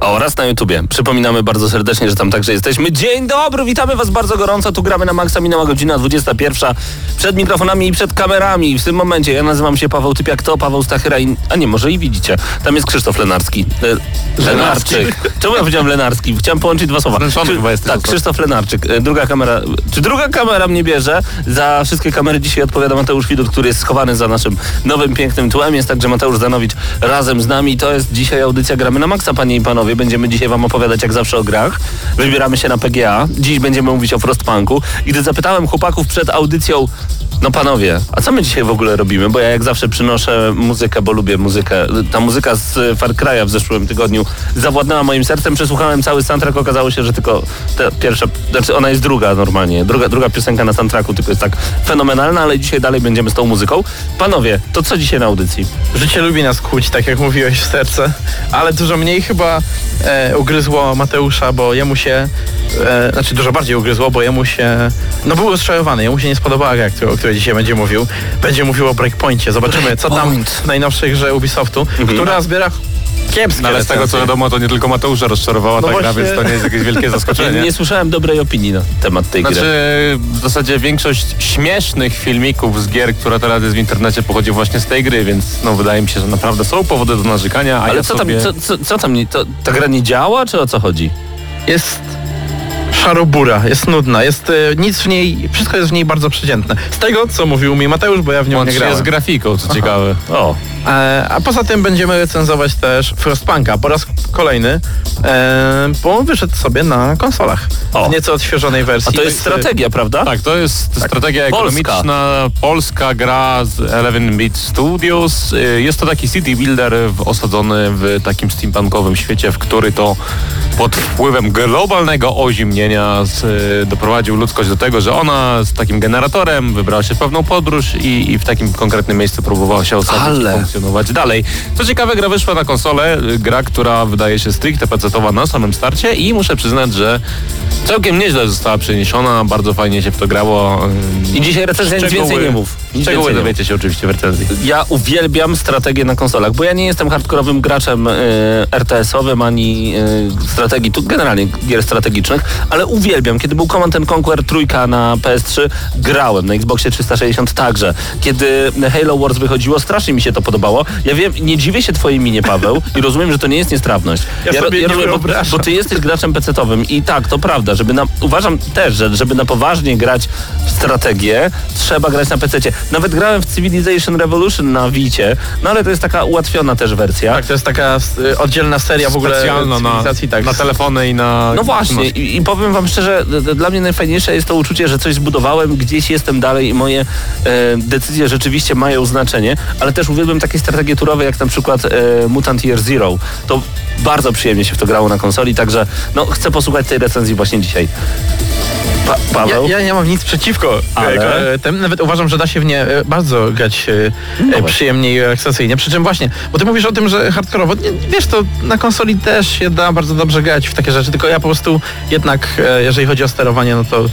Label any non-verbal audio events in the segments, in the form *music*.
Oraz na YouTubie. Przypominamy bardzo serdecznie, że tam także jesteśmy. Dzień dobry, witamy Was bardzo gorąco. Tu gramy na maksa, minęła godzina 21. Przed mikrofonami i przed kamerami. W tym momencie ja nazywam się Paweł Typiak, to Paweł Stachyra i... A nie, może i widzicie. Tam jest Krzysztof Lenarski. E, Lenarczyk. Czemu ja powiedziałem Lenarski? Chciałem połączyć dwa słowa. Zmęczony chyba jesteś Tak. Krzysztof Lenarczyk. E, Druga kamera... Czy druga kamera mnie bierze? Za wszystkie kamery dzisiaj odpowiada Mateusz Widut, który jest schowany za naszym nowym, pięknym tłem. Jest także Mateusz Zanowicz razem z nami. To jest dzisiaj audycja Gramy na Maxa, panie i panowie. Będziemy dzisiaj wam opowiadać jak zawsze o grach. Wybieramy się na PGA. Dziś będziemy mówić o Frostpunku. I gdy zapytałem chłopaków przed audycją, no panowie, a co my dzisiaj w ogóle robimy? Bo ja jak zawsze przynoszę muzykę, bo lubię muzykę. Ta muzyka z Far Cry'a w zeszłym tygodniu zawładnęła moim sercem. Przesłuchałem cały soundtrack, okazało się, że tylko ta pierwsza, znaczy ona jest druga normalnie. Druga, druga piosenka na soundtracku tylko jest tak fenomenalna, ale dzisiaj dalej będziemy z tą muzyką. Panowie, to co dzisiaj na audycji? Życie lubi nas kłuć, tak jak mówiłeś w serce, ale dużo mniej chyba e, ugryzło Mateusza, bo jemu się, e, znaczy dużo bardziej ugryzło, bo jemu się, no był rozczarowany, jemu się nie spodobała gra, której dzisiaj będzie mówił. Będzie mówił o Breakpoincie, zobaczymy co tam w najnowszej grze Ubisoftu, która zbiera kiepskie No ale z tego co wiadomo, to nie tylko Mateusza rozczarowała No ta gra, właśnie. więc to nie jest jakieś wielkie *laughs* Nie, zaskoczenie. nie słyszałem dobrej opinii na temat tej Znaczy, gry. w zasadzie większość śmiesznych filmików z gier, która teraz jest w internecie, pochodzi właśnie z tej gry, więc no wydaje mi się, że naprawdę są powody do narzekania, Ale ja co sobie... tam, co, co, co tam, nie- to, ta gra nie działa, czy o co chodzi? Jest szarobura, jest nudna, jest e, nic w niej, wszystko jest w niej bardzo przeciętne. Z tego, co mówił mi Mateusz, bo ja w nią nie Łącznie grałem. z grafiką, co ciekawe. O, a poza tym będziemy recenzować też Frostpunka po raz kolejny, e, bo wyszedł sobie na konsolach. O. W nieco odświeżonej wersji. a to jest strategia, prawda? Tak, to jest strategia Polska. ekonomiczna, polska gra z 11-bit Studios. Y, Jest to taki city builder w- osadzony w takim steampunkowym świecie, w który to pod wpływem globalnego ozimnienia z, doprowadził ludzkość do tego, że ona z takim generatorem wybrała się w pewną podróż i, i w takim konkretnym miejscu próbowała się osadzić Ale. Funkcjonować dalej. Co ciekawe, gra wyszła na konsolę, y, gra, która wydaje się stricte pecetowa na samym starcie i muszę przyznać, że całkiem nieźle została przeniesiona, bardzo fajnie się w to grało. I dzisiaj recenzja nic więcej nie mów. Nic więcej nie dowiecie się oczywiście w recenzji. Ja uwielbiam strategię na konsolach, bo ja nie jestem hardkorowym graczem y, RTS-owym ani y, strategii, tu generalnie gier strategicznych, ale uwielbiam. Kiedy był Command and Conquer trójka na PS3, grałem na Xboxie 360 także. Kiedy Halo Wars wychodziło, strasznie mi się to podobało. Ja wiem, nie dziwię się twojej minie, Paweł, i rozumiem, że to nie jest niestrawność. Ja sobie nie rozumiem, bo, bo ty jesteś graczem PC-owym i tak, to prawda, żeby na, uważam też, że żeby na poważnie grać w strategię, trzeba grać na PC-cie. Nawet grałem w Civilization Revolution na Wicie, no ale to jest taka ułatwiona też wersja. Tak, to jest taka y, oddzielna seria w ogóle Specjalna na, tak. na telefony i na... No właśnie i, i powiem wam szczerze, dla mnie najfajniejsze jest to uczucie, że coś zbudowałem, gdzieś jestem dalej i moje e, decyzje rzeczywiście mają znaczenie, ale też uwielbiam takie strategie turowe, jak na przykład e, Mutant Year Zero. To bardzo przyjemnie się w to grało na konsoli, także no, chcę posłuchać tej recenzji właśnie dzisiaj. Pa, Ja, Paweł? ja nie mam nic przeciwko Ale? e, tem, nawet uważam, że da się w nie e, bardzo grać e, No e, przyjemnie i relaksacyjnie. Przy czym właśnie, bo ty mówisz o tym, że hardkorowo, wiesz, to na konsoli też się da bardzo dobrze grać w takie rzeczy, tylko ja po prostu jednak, e, jeżeli chodzi o sterowanie, no to e,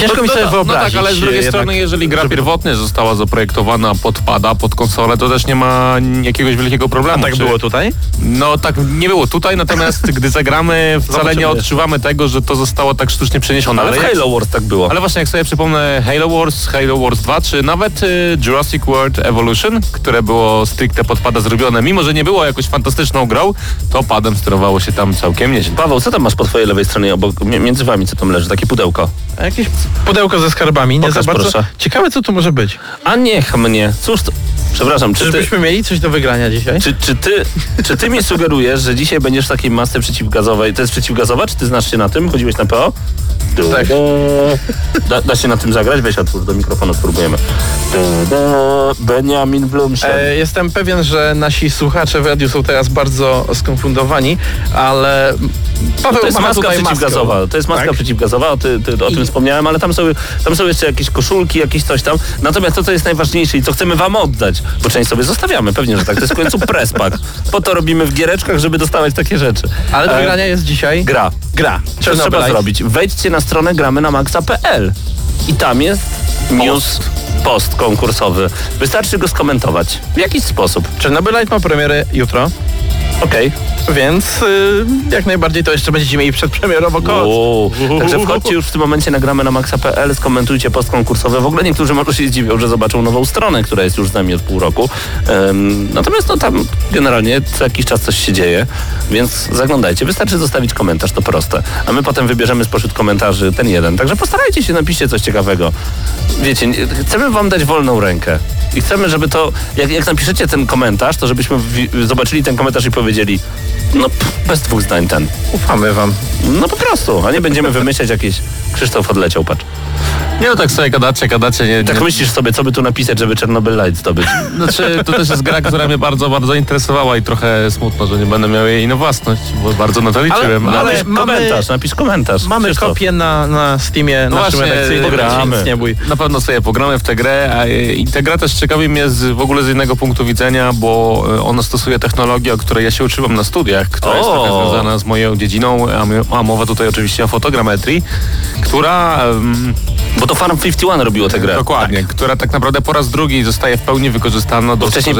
ciężko mi sobie no, wyobrazić. No tak, ale z drugiej e, strony, jednak, jeżeli gra żeby- pierwotnie została zaprojektowana pod pada, pod konsolę, to też nie ma jakiegoś wielkiego A problemu. tak Czy- było tutaj? No tak nie było tutaj, natomiast gdy zagramy, *laughs* wcale Zobaczymy nie odczuwamy tego, że to zostało tak sztucznie przeniesione. ale Halo Wars tak było. Ale właśnie jak sobie przypomnę Halo Wars, Halo Wars 2, czy nawet y, Jurassic World Evolution, które było stricte pod pada zrobione, mimo że nie było jakoś fantastyczną grą, to padem sterowało się tam całkiem nieźle. Paweł, co tam masz po twojej lewej stronie obok, mi- między wami, co tam leży? Takie pudełko. A jakieś pudełko ze skarbami, nie Pokaż, za bardzo. proszę. Ciekawe, co tu może być. A niech mnie. Cóż to... Przepraszam, czy ty, Czyżbyśmy mieli coś do wygrania dzisiaj? czy, czy, ty, czy ty mi sugerujesz, że dzisiaj będziesz w takiej masce przeciwgazowej? To jest przeciwgazowa? Czy ty znasz się na tym? Chodziłeś na PO? Tak. Da, da się na tym zagrać? Weź otwórz do mikrofonu, spróbujemy. Benjamin Blumshen. E, jestem pewien, że nasi słuchacze w radiu są teraz bardzo skonfundowani, ale Paweł To jest macha maska tutaj maskę. przeciwgazowa. To jest maska Tak? przeciwgazowa, o, ty, ty, o tym I- wspomniałem, ale tam są, tam są jeszcze jakieś koszulki, jakieś coś tam. Natomiast to, co jest najważniejsze i co chcemy wam oddać, bo część sobie zostawiamy, pewnie, że tak. To jest w końcu *laughs* prespak. Po to robimy w giereczkach, żeby dostawać takie rzeczy. Ale do E, wygrania jest dzisiaj Gra. gra. Co trzeba zrobić? Wejdźcie na stronę gramy na maxa.pl i tam jest news post konkursowy. Wystarczy go skomentować w jakiś sposób. Czernobylite ma premierę jutro, Okej. więc y, jak najbardziej to jeszcze będziecie mieli przedpremierowo kod. Także wchodźcie już w tym momencie, nagramy na maxa.pl, skomentujcie post konkursowy. W ogóle niektórzy może się zdziwią, że zobaczą nową stronę, która jest już z nami od pół roku. Em, natomiast no, tam generalnie co jakiś czas coś się dzieje, więc zaglądajcie. Wystarczy zostawić komentarz, to proste. A my potem wybierzemy spośród komentarzy ten jeden. Także postarajcie się, napiszcie coś ciekawego. Wiecie, chcemy wam dać wolną rękę. I chcemy, żeby to, jak, jak napiszecie ten komentarz, to żebyśmy zobaczyli ten komentarz i powiedzieli, no pff, bez dwóch zdań ten. Ufamy wam. No po prostu, a nie będziemy wymyślać jakieś... Krzysztof odleciał, patrz. Nie no tak sobie gadacie, gadacie. Nie, Tak nie, myślisz sobie, co by tu napisać, żeby Chernobyl Light zdobyć? *laughs* Znaczy, to też jest gra, która mnie bardzo, bardzo interesowała i trochę smutno, że nie będę miał jej na własność, bo bardzo na to liczyłem. ale- Napisz mamy- komentarz, napisz komentarz. Mamy Krzysztof. kopię na, na Steamie No naszym właśnie, redakcyjnym, pogramy. nic nie bój. Na pewno sobie pogramy w tę grę a, e, i ta gra też ciekawi mnie z, w ogóle z jednego punktu widzenia, bo e, ona stosuje technologię, o której ja się uczyłem na studiach, która jest O! trochę związana z moją dziedziną, a, my- a mowa tutaj oczywiście o fotogrametrii, która... Bo to Farm 51 robiło tę grę. Dokładnie, która tak naprawdę po raz drugi zostaje w pełni wykorzystana do wcześniej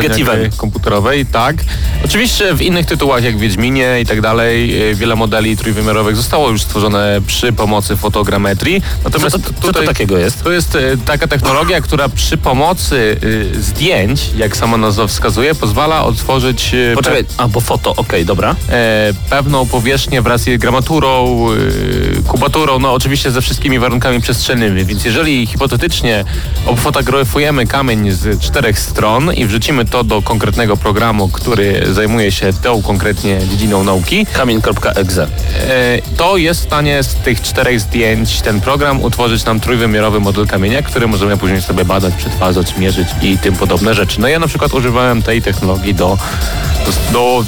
komputerowej, tak. Oczywiście w innych tytułach jak Wiedźminie i tak dalej e, wiele modeli trójwymiarowych zostało już stworzone przy pomocy fotogrametrii. Co Natomiast to, co to tutaj takiego jest? to jest e, taka technologia, która przy pomocy e, zdjęć, jak sama nazwa wskazuje, pozwala otworzyć Poczekaj, a bo foto, okej, dobra. e, pewną powierzchnię wraz z gramaturą, kubaturą, no oczywiście ze wszystkimi warunkami przestrzennymi. Więc jeżeli hipotetycznie obfotografujemy kamień z czterech stron i wrzucimy to do konkretnego programu, który zajmuje się tą konkretnie dziedziną nauki, Kamień.exe. e, to jest w stanie z tych czterech zdjęć ten program utworzyć nam trójwymiarowy model kamienia, który możemy później sobie badać, przetwarzać, mierzyć i tym podobne rzeczy. No ja na przykład używałem tej technologii do, do,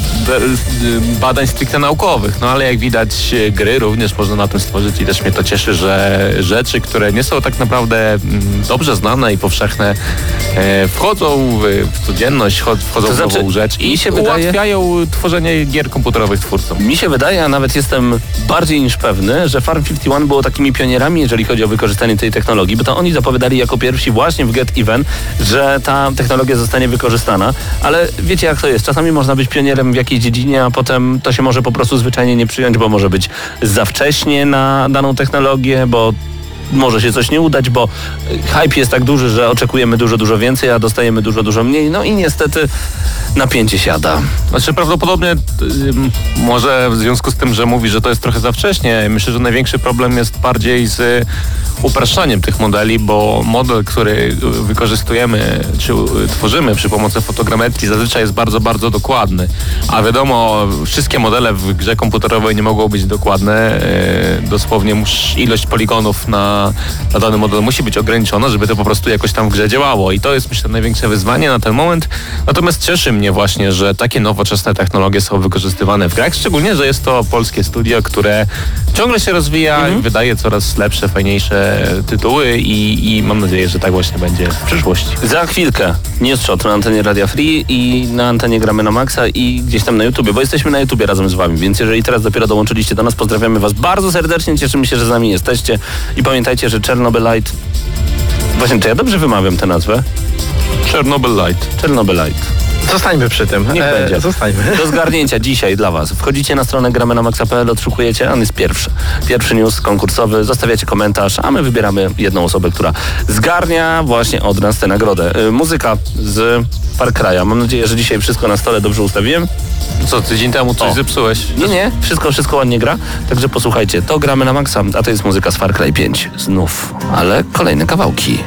badań stricte naukowych, no ale jak widać e, gry również można na tym stworzyć i też mnie to cieszy, że rzeczy, które nie są tak naprawdę mm, dobrze znane i powszechne e, wchodzą w, w codzienność, chod- wchodzą To w znaczy, nową rzecz i się wydaje- ułatwiają tworzenie gier komputerowych twórcom. Mi się wydaje, a nawet jestem bardziej niż pewny, że Farm 51 było takimi pionierami, jeżeli chodzi o wykorzystanie tej technologii, bo to oni zapowiadali jako pierwsi właśnie w Get Even, że ta technologia zostanie wykorzystana. Ale wiecie jak to jest? Czasami można być pionierem w jakiejś dziedzinie, a potem to się może po prostu zwyczajnie nie przyjąć, bo może być za wcześnie na daną technologię, bo może się coś nie udać, bo hype jest tak duży, że oczekujemy dużo, dużo więcej, a dostajemy dużo, dużo mniej. No i niestety napięcie siada. Znaczy prawdopodobnie ym, może w związku z tym, że mówi, że to jest trochę za wcześnie, myślę, że największy problem jest bardziej z upraszczaniem tych modeli, bo model, który wykorzystujemy czy tworzymy przy pomocy fotogrametrii zazwyczaj jest bardzo, bardzo dokładny. A wiadomo, wszystkie modele w grze komputerowej nie mogą być dokładne. y, Dosłownie ilość poligonów na, na dany model musi być ograniczona, żeby to po prostu jakoś tam w grze działało. I to jest myślę największe wyzwanie na ten moment. Natomiast cieszy mnie właśnie, że takie nowoczesne technologie są wykorzystywane w grach, szczególnie, że jest to polskie studio, które ciągle się rozwija i wydaje coraz lepsze, fajniejsze tytuły i, i mam nadzieję, że tak właśnie będzie w przyszłości. Za chwilkę News Shot na antenie Radia Free i na antenie Gramy na Maxa i gdzieś tam na YouTubie, bo jesteśmy na YouTubie razem z wami, więc jeżeli teraz dopiero dołączyliście do nas, pozdrawiamy was bardzo serdecznie, cieszymy się, że z nami jesteście i pamiętajcie, że Chernobylite... Właśnie, czy ja dobrze wymawiam tę nazwę? Chernobyl Light. Zostańmy przy tym. Niech E, będzie. Zostańmy. *laughs* Do zgarnięcia dzisiaj dla Was. Wchodzicie na stronę gramy na maxa.pl, odszukujecie, on jest pierwszy. Pierwszy news konkursowy, zostawiacie komentarz, a my wybieramy jedną osobę, która zgarnia właśnie od nas tę nagrodę. Y, muzyka z Far Cry'a. Mam nadzieję, że dzisiaj wszystko na stole dobrze ustawiłem. Co, tydzień temu coś O. zepsułeś? Nie, nie, wszystko, wszystko ładnie gra. Także posłuchajcie, to gramy na maksa, a to jest muzyka z Far Cry 5. Znów, ale kolejne kawałki.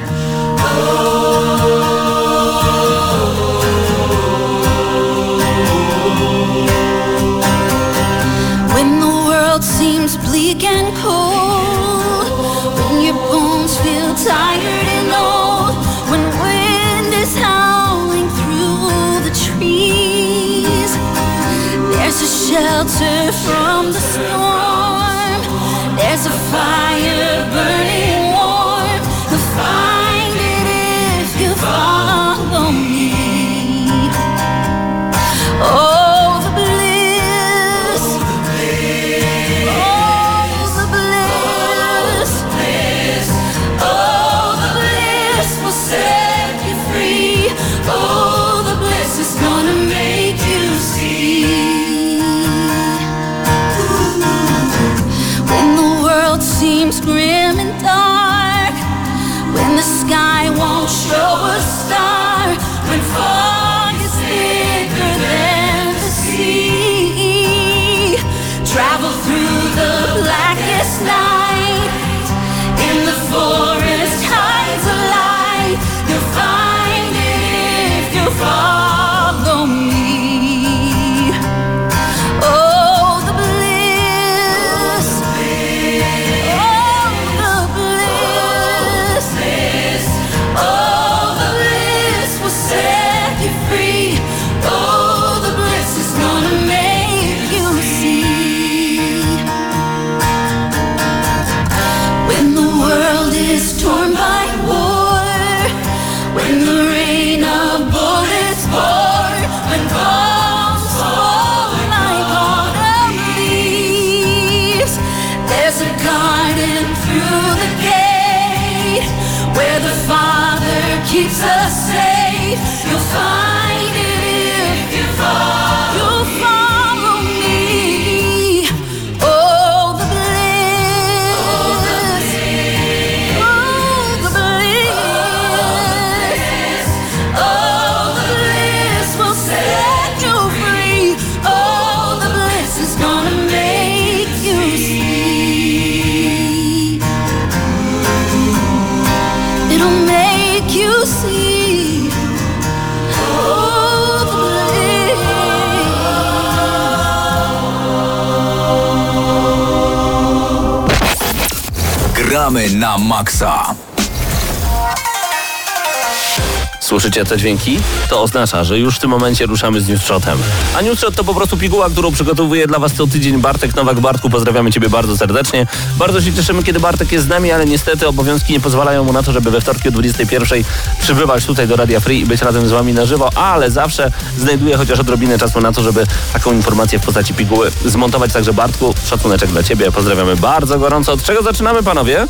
Shelter from the storm. There's a fire burning Jesus saved, you'll find. Gramy na maksa. Słyszycie te dźwięki? To oznacza, że już w tym momencie ruszamy z newsshotem. A newsshot to po prostu piguła, którą przygotowuje dla Was co tydzień Bartek Nowak. Bartku, pozdrawiamy Ciebie bardzo serdecznie. Bardzo się cieszymy, kiedy Bartek jest z nami, ale niestety obowiązki nie pozwalają mu na to, żeby we wtorki o 21 przybywać tutaj do Radia Free i być razem z Wami na żywo, ale zawsze znajduje chociaż odrobinę czasu na to, żeby taką informację w postaci piguły zmontować. Także Bartku, szacuneczek dla Ciebie. Pozdrawiamy bardzo gorąco. Od czego zaczynamy, panowie?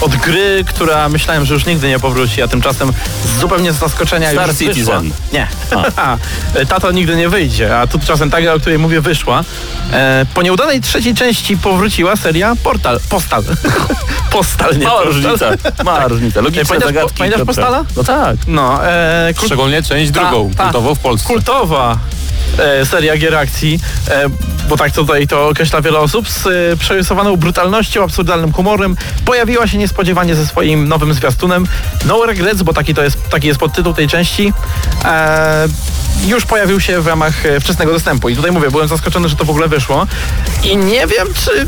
Od gry, która myślałem, że już nigdy nie powróci, a tymczasem zupełnie z zaskoczenia Star już Citizen. wyszła. Nie. *laughs* Tato nigdy nie wyjdzie, a tu czasem ta gra, o której mówię, wyszła. E, po nieudanej trzeciej części powróciła seria Portal. Postal. *laughs* Postal, nie Mała różnica. Mała różnica. Logiczne Pamiętasz- zagadki. pamiętasz. Postala? No tak. No, e, kult- Szczególnie część ta- drugą, ta- kultową w Polsce. Kultowa e, seria gier akcji, e, bo tak tutaj to określa wiele osób, z e, przerysowaną brutalnością, absurdalnym humorem, pojawiła się niespodziewanie ze swoim nowym zwiastunem. No Regrets, bo taki, to jest, taki jest podtytuł tej części. E, już pojawił się w ramach e, wczesnego dostępu. I tutaj mówię, byłem zaskoczony, że to w ogóle wyszło. I nie wiem, czy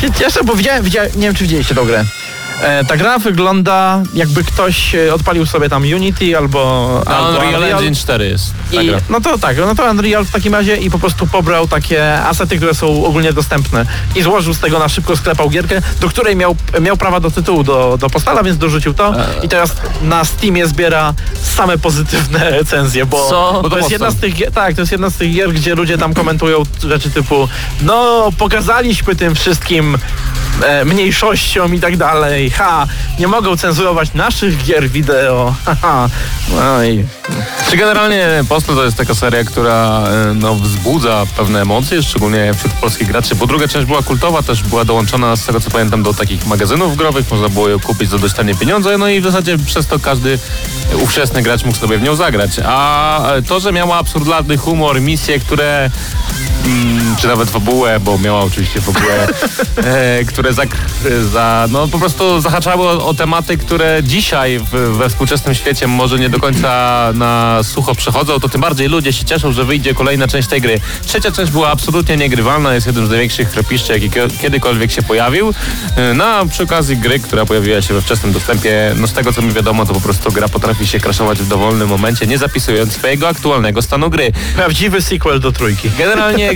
się cieszę, bo widziałem, widziałem nie wiem, czy widzieliście tę grę. E, ta gra wygląda jakby ktoś e, odpalił sobie tam Unity albo, Na albo Unreal Engine 4 jest ta i, no to tak, no to Unreal w takim razie i po prostu pobrał takie asety, które są ogólnie dostępne. I złożył z tego na szybko sklepał gierkę, do której miał, miał prawa do tytułu do, do postala, więc dorzucił to. I teraz na Steamie zbiera same pozytywne *laughs* recenzje, bo, Co? bo to jest jedna z tych gier, tak, to jest jedna z tych gier, gdzie ludzie tam komentują rzeczy typu no pokazaliśmy tym wszystkim e, mniejszościom i tak dalej. Ha, nie mogą cenzurować naszych gier wideo. Haha. No i Czy generalnie Postal to jest taka seria, która e, no, wzbudza pewne emocje, szczególnie wśród polskich graczy, bo druga część była kultowa, też była dołączona z tego co pamiętam do takich magazynów growych, można było ją kupić za dość tanie pieniądze, no i w zasadzie przez to każdy ówczesny gracz mógł sobie w nią zagrać. A e, to, że miała absurdalny humor, misje, które mm, czy nawet fabułę, bo miała oczywiście fabułę, *laughs* e, które za, za, no po prostu zahaczały o, o tematy, które dzisiaj w, we współczesnym świecie może nie do końca na sucho przechodzą, to tym bardziej ludzie się cieszą, że wyjdzie kolejna część tej gry. Trzecia część była absolutnie niegrywalna, jest jednym z największych chrapiszczy, jaki kie- kiedykolwiek się pojawił. E, No a przy okazji gry, która pojawiła się we wczesnym dostępie, no z tego co mi wiadomo, to po prostu gra potrafi się crashować w dowolnym momencie, nie zapisując swojego aktualnego stanu gry. prawdziwy sequel do trójki. Generalnie e,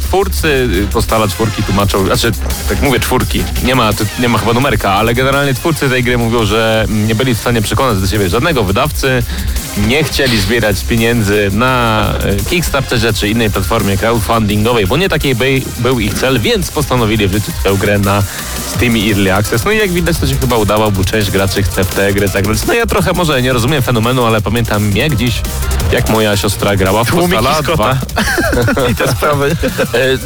twórcy Postala czwórki tłumaczą, znaczy tak mówię czwórki, nie ma, nie ma chyba numerka, ale generalnie twórcy tej gry mówią, że nie byli w stanie przekonać do siebie żadnego wydawcy, nie chcieli zbierać pieniędzy na e, Kickstarterze czy innej platformie crowdfundingowej, bo nie taki by, był ich cel, więc postanowili wrzucić tę grę na Steam Early Access. No i jak widać to się chyba udało, bo część graczy chce w tę grę zagrać. No ja trochę może nie rozumiem fenomenu, ale pamiętam jak dziś, jak moja siostra grała w Postala Scotta. 2. *laughs* I te sprawy.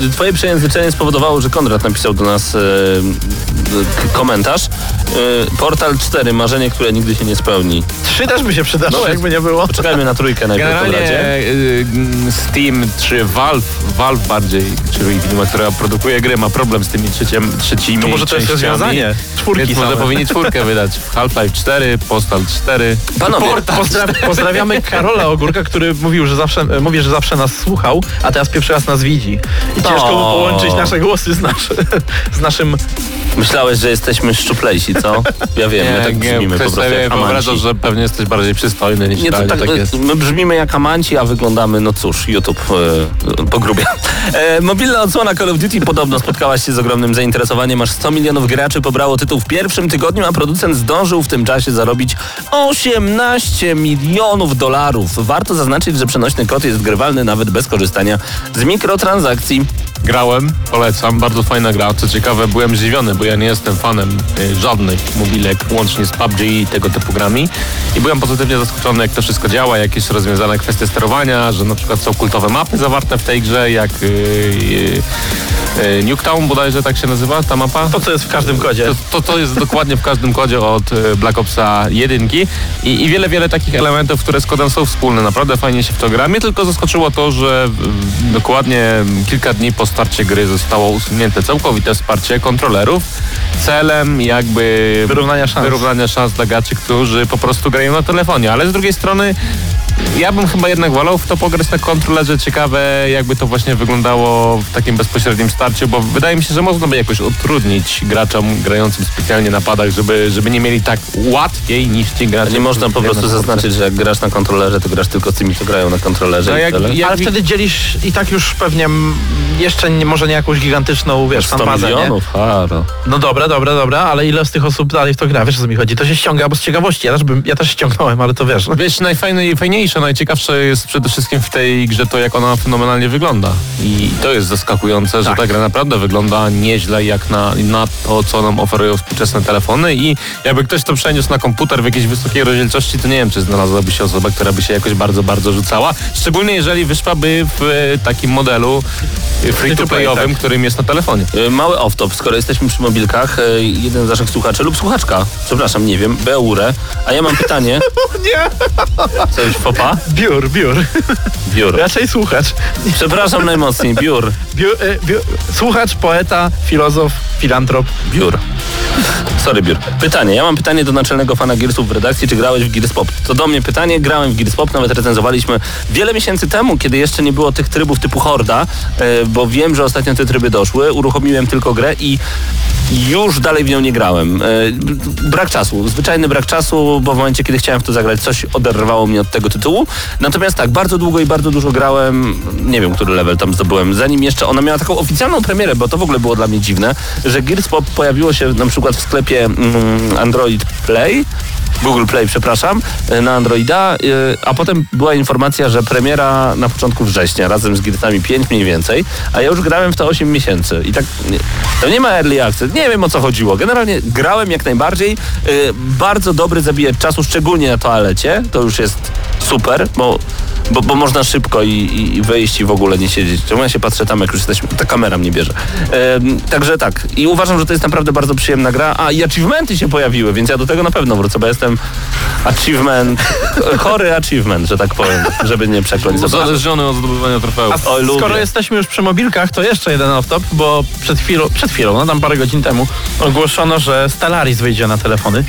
E, Twoje przejęzyczenie spowodowało, że Konrad napisał do nas 嗯 komentarz. E, Portal 4, marzenie, które nigdy się nie spełni. Trzy też by się przydało, No, jakby nie było. Poczekajmy na trójkę najpierw, Generalnie y, Steam czy Valve, Valve bardziej, czyli firma, która produkuje gry, ma problem z tymi trzecim, trzecimi To może to jest rozwiązanie. Czwórki Więc może same. powinni czwórkę wydać. Half-Life 4, Postal 4. Panowie, Pozdra- pozdrawiamy Karola Ogórka, który mówił, że zawsze, e, mówi, że zawsze nas słuchał, a teraz pierwszy raz nas widzi. I ciężko mu połączyć nasze głosy z, naszy, z naszym... myślałeś, że jesteśmy szczuplejsi, co? Ja wiem, my tak brzmimy po prostu jak wyobrażał, amanci. że pewnie jesteś bardziej przystojny niż Nie, to realnie tak, tak jest. my brzmimy jak amanci, a wyglądamy, no cóż, YouTube e, pogrubia. E, mobilna odsłona Call of Duty podobno spotkałaś się z ogromnym zainteresowaniem. Aż 100 milionów graczy pobrało tytuł w pierwszym tygodniu, a producent zdążył w tym czasie zarobić 18 milionów dolarów. Warto zaznaczyć, że przenośny kod jest grywalny nawet bez korzystania z mikrotransakcji. Grałem, polecam, bardzo fajna gra. Co ciekawe, byłem zdziwiony, bo ja nie jestem fanem y, żadnych mobilek, łącznie z PUBG i tego typu grami. I byłem pozytywnie zaskoczony, jak to wszystko działa, jakieś rozwiązane kwestie sterowania, że na przykład są kultowe mapy zawarte w tej grze, jak y, y, Nuketown bodajże tak się nazywa ta mapa. To, co jest w każdym kodzie. To, to, to jest dokładnie w każdym kodzie od Black Opsa 1 i, i wiele, wiele takich elementów, które z kodem są wspólne. Naprawdę fajnie się w to gra. Mnie tylko zaskoczyło to, że dokładnie kilka dni po starcie gry zostało usunięte całkowite wsparcie kontrolerów celem jakby Wyrównania szans. wyrównania szans dla graczy, którzy po prostu grają na telefonie. Ale z drugiej strony ja bym chyba jednak wolał w to pograć na kontrolerze. Ciekawe, jakby to właśnie wyglądało w takim bezpośrednim starciu, bo wydaje mi się, że można by jakoś utrudnić graczom grającym specjalnie na padach, żeby, żeby nie mieli tak łatwiej niż ci gracze. Nie można po prostu zaznaczyć, że jak grasz na kontrolerze, to grasz tylko z tymi, co grają na kontrolerze No i jak- jak- Ale wtedy dzielisz i tak już pewnie m, jeszcze nie, może nie jakąś gigantyczną, wiesz, 100 fanpazę, nie? milionów, haro. No dobra, dobra, dobra, ale ile z tych osób dalej w to gra? Wiesz o co mi chodzi? To się ściąga, bo z ciekawości. Ja też, bym, ja też ściągnąłem, ale to wiesz. Wiesz, najfajniejsze, najciekawsze jest przede wszystkim w tej grze to, jak ona fenomenalnie wygląda. I to jest zaskakujące, że Tak. ta gra naprawdę wygląda nieźle jak na, na to, co nam oferują współczesne telefony i jakby ktoś to przeniósł na komputer w jakiejś wysokiej rozdzielczości, to nie wiem, czy znalazłaby się osoba, która by się jakoś bardzo, bardzo rzucała. Szczególnie jeżeli wyszłaby w e, takim modelu e, free-to-playowym, tak. którym jest na telefonie. Y, Mały off-top, skoro jesteśmy przy mobilkach, y, jeden z naszych słuchaczy lub słuchaczka, przepraszam, nie wiem, Beurę, a ja mam pytanie. *laughs* Nie! Coś fopa? Biur, biur. Biur. Raczej słuchacz. Przepraszam najmocniej, biur. Biur, e, biur. Słuchacz, poeta, filozof, filantrop. Biur. Sorry, biur. Pytanie. Ja mam pytanie do naczelnego fana Gearsów w redakcji. Czy grałeś w Gears Pop? To do mnie pytanie. Grałem w Gears Pop, nawet recenzowaliśmy wiele miesięcy temu, kiedy jeszcze nie było tych trybów typu Horda, e, bo wiem, że ostatnio te tryby doszły. Uruchomiłem tylko grę i już dalej w nią nie grałem. E, Brak czasu. Zwyczajny brak czasu, bo w momencie, kiedy chciałem w to zagrać, coś oderwało mnie od tego tytułu. Natomiast tak, bardzo długo i bardzo dużo grałem. Nie wiem, który level tam zdobyłem. Zanim jeszcze ona miała taką oficjalną premierę, bo to w ogóle było dla mnie dziwne, że Gears Pop pojawiło się na przykład w sklepie mm, Android Play. Google Play, przepraszam, y, na Androida, y, a potem była informacja, że premiera na początku września, razem z Gearsami 5 mniej więcej, a ja już grałem w to 8 miesięcy i tak, nie, to nie ma early access, nie wiem o co chodziło. Generalnie grałem jak najbardziej, y, bardzo dobry zabijacz czasu, szczególnie na toalecie, to już jest super, bo, bo, bo można szybko i, i, i wyjść i w ogóle nie siedzieć. Czemu ja się patrzę tam, jak już jesteśmy, ta kamera mnie bierze. Także tak, i uważam, że to jest naprawdę bardzo przyjemna gra, a i achievementy się pojawiły, więc ja do tego na pewno wrócę, bo jestem achievement, *laughs* chory achievement, że tak powiem, żeby nie przekląć. Uzależniony od zdobywania trofeów. A skoro jesteśmy już przy mobilkach, to jeszcze jeden off-top, bo przed chwilą, przed chwilą, no tam parę godzin temu, ogłoszono, że Stellaris wyjdzie na telefony.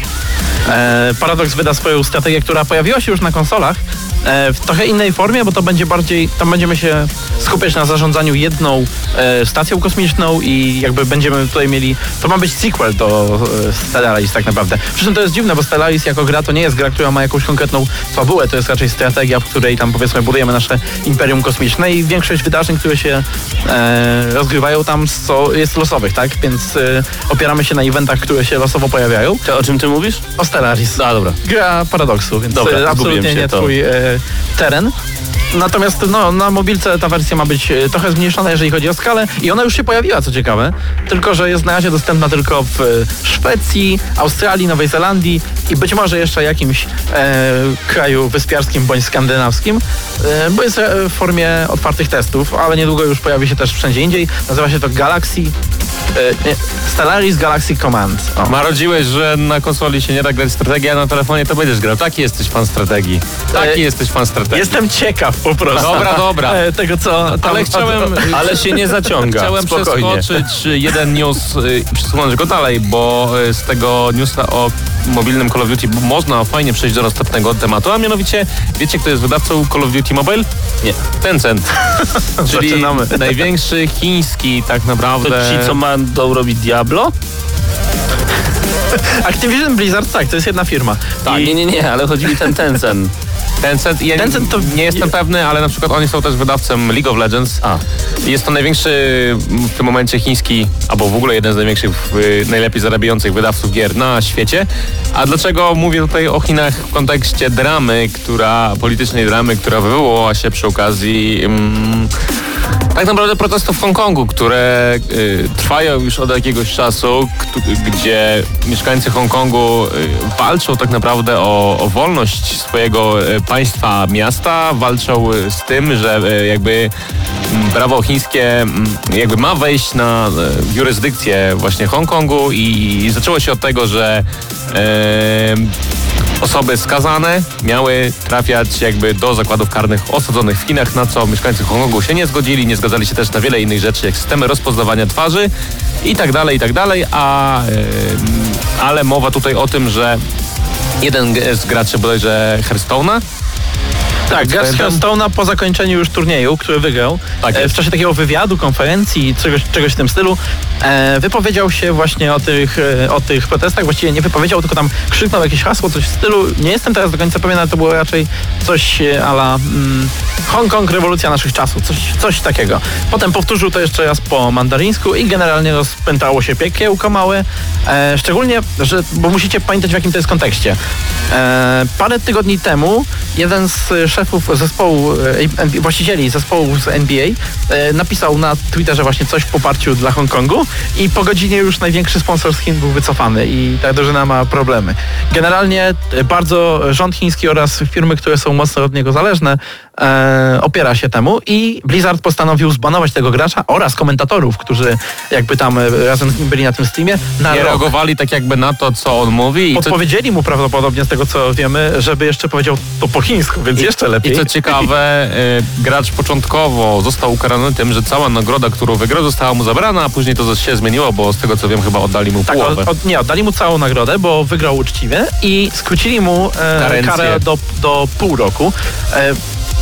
E, Paradox wyda swoją strategię, która pojawiła się już na konsolach, w trochę innej formie, bo to będzie bardziej, tam będziemy się skupiać na zarządzaniu jedną e, stacją kosmiczną i jakby będziemy tutaj mieli, to ma być sequel do e, Stellaris tak naprawdę. Przy czym to jest dziwne, bo Stellaris jako gra to nie jest gra, która ma jakąś konkretną fabułę, to jest raczej strategia, w której tam powiedzmy budujemy nasze imperium kosmiczne i większość wydarzeń, które się e, rozgrywają tam są, jest losowych, tak? Więc e, opieramy się na eventach, które się losowo pojawiają. To, o czym ty mówisz? O Stellaris. A, dobra. Gra paradoksu, więc Dobra, e, zgubiłem absolutnie się, nie to- twój e, teren. Natomiast no, na mobilce ta wersja ma być e, trochę zmniejszona, jeżeli chodzi o skalę i ona już się pojawiła, co ciekawe, tylko że jest na razie dostępna tylko w e, Szwecji, Australii, Nowej Zelandii i być może jeszcze jakimś e, kraju wyspiarskim bądź skandynawskim, e, bo jest e, w formie otwartych testów, ale niedługo już pojawi się też wszędzie indziej. Nazywa się to Galaxy, nie, Stellaris Galaxy Command. O. Marodziłeś, że na konsoli się nie da grać strategii, a na telefonie to będziesz grał. Taki jesteś fan strategii. Taki E, jesteś fan strategii. Jestem ciekaw po prostu. Dobra, dobra. *laughs* E, Tego co. Tam, Ale chciałem, *laughs* Ale się nie zaciąga, chciałem spokojnie. przeskoczyć jeden news i przesunąć go dalej, bo y, z tego newsa o mobilnym Call of Duty można fajnie przejść do następnego tematu, a mianowicie wiecie, kto jest wydawcą Call of Duty Mobile? Nie. Tencent. *laughs* Czyli Zaczynamy. największy chiński tak To naprawdę... ci, co będą robić Diablo? Activision Blizzard, tak, to jest jedna firma. Tak. Nie, nie, nie, ale chodzi mi ten Tencent. Tencent, ja Tencent to- nie jestem pewny, ale na przykład oni są też wydawcą League of Legends. A. Jest to największy w tym momencie chiński, albo w ogóle jeden z największych, najlepiej zarabiających wydawców gier na świecie. A dlaczego mówię tutaj o Chinach w kontekście dramy, która, politycznej dramy, która wywołała się przy okazji mm, tak naprawdę protestów w Hongkongu, które y, trwają już od jakiegoś czasu, gdzie mieszkańcy Hongkongu y, walczą tak naprawdę o, o wolność swojego y, państwa, miasta, walczą y, z tym, że y, jakby mm, prawo chińskie mm, jakby ma wejść na y, jurysdykcję właśnie Hongkongu i zaczęło się od tego, że osoby skazane miały trafiać jakby do zakładów karnych osadzonych w Chinach, na co mieszkańcy Hongkongu się nie zgodzili, nie zgadzali się też na wiele innych rzeczy, jak systemy rozpoznawania twarzy i tak dalej, i tak dalej, a, em, ale mowa tutaj o tym, że jeden z graczy bodajże Hearthstone'a Tak, Gas pamiętam. Hearthstone'a po zakończeniu już turnieju, który wygrał, Tak e, w czasie takiego wywiadu, konferencji, czegoś, czegoś w tym stylu, e, wypowiedział się właśnie o tych, e, o tych protestach. Właściwie nie wypowiedział, tylko tam krzyknął jakieś hasło, coś w stylu. Nie jestem teraz do końca pewien, ale to było raczej coś e, ala mm, Hongkong, rewolucja naszych czasów, coś, coś takiego. Potem powtórzył to jeszcze raz po mandaryńsku i generalnie rozpętało się piekiełko małe. E, szczególnie, że, bo musicie pamiętać w jakim to jest kontekście. Parę tygodni temu jeden z szefów zespołu, e, właścicieli zespołu z NBA e, napisał na Twitterze właśnie coś w poparciu dla Hongkongu i po godzinie już największy sponsor z Chin był wycofany i ta drużyna ma problemy. Generalnie e, bardzo rząd chiński oraz firmy, które są mocno od niego zależne e, opiera się temu i Blizzard postanowił zbanować tego gracza oraz komentatorów, którzy jakby tam e, razem z nim byli na tym streamie na nie rok. reagowali tak jakby na to, co on mówi i co, Podpowiedzieli mu prawdopodobnie z tego co wiemy, żeby jeszcze powiedział to po chińsku, więc jeszcze lepiej. I co ciekawe, y, gracz początkowo został ukarany tym, że cała nagroda, którą wygrał, została mu zabrana, a później to się zmieniło, bo z tego co wiem, chyba oddali mu Tak, połowę. od, nie, oddali mu całą nagrodę, bo wygrał uczciwie i skrócili mu e, karę do, do pół roku. E,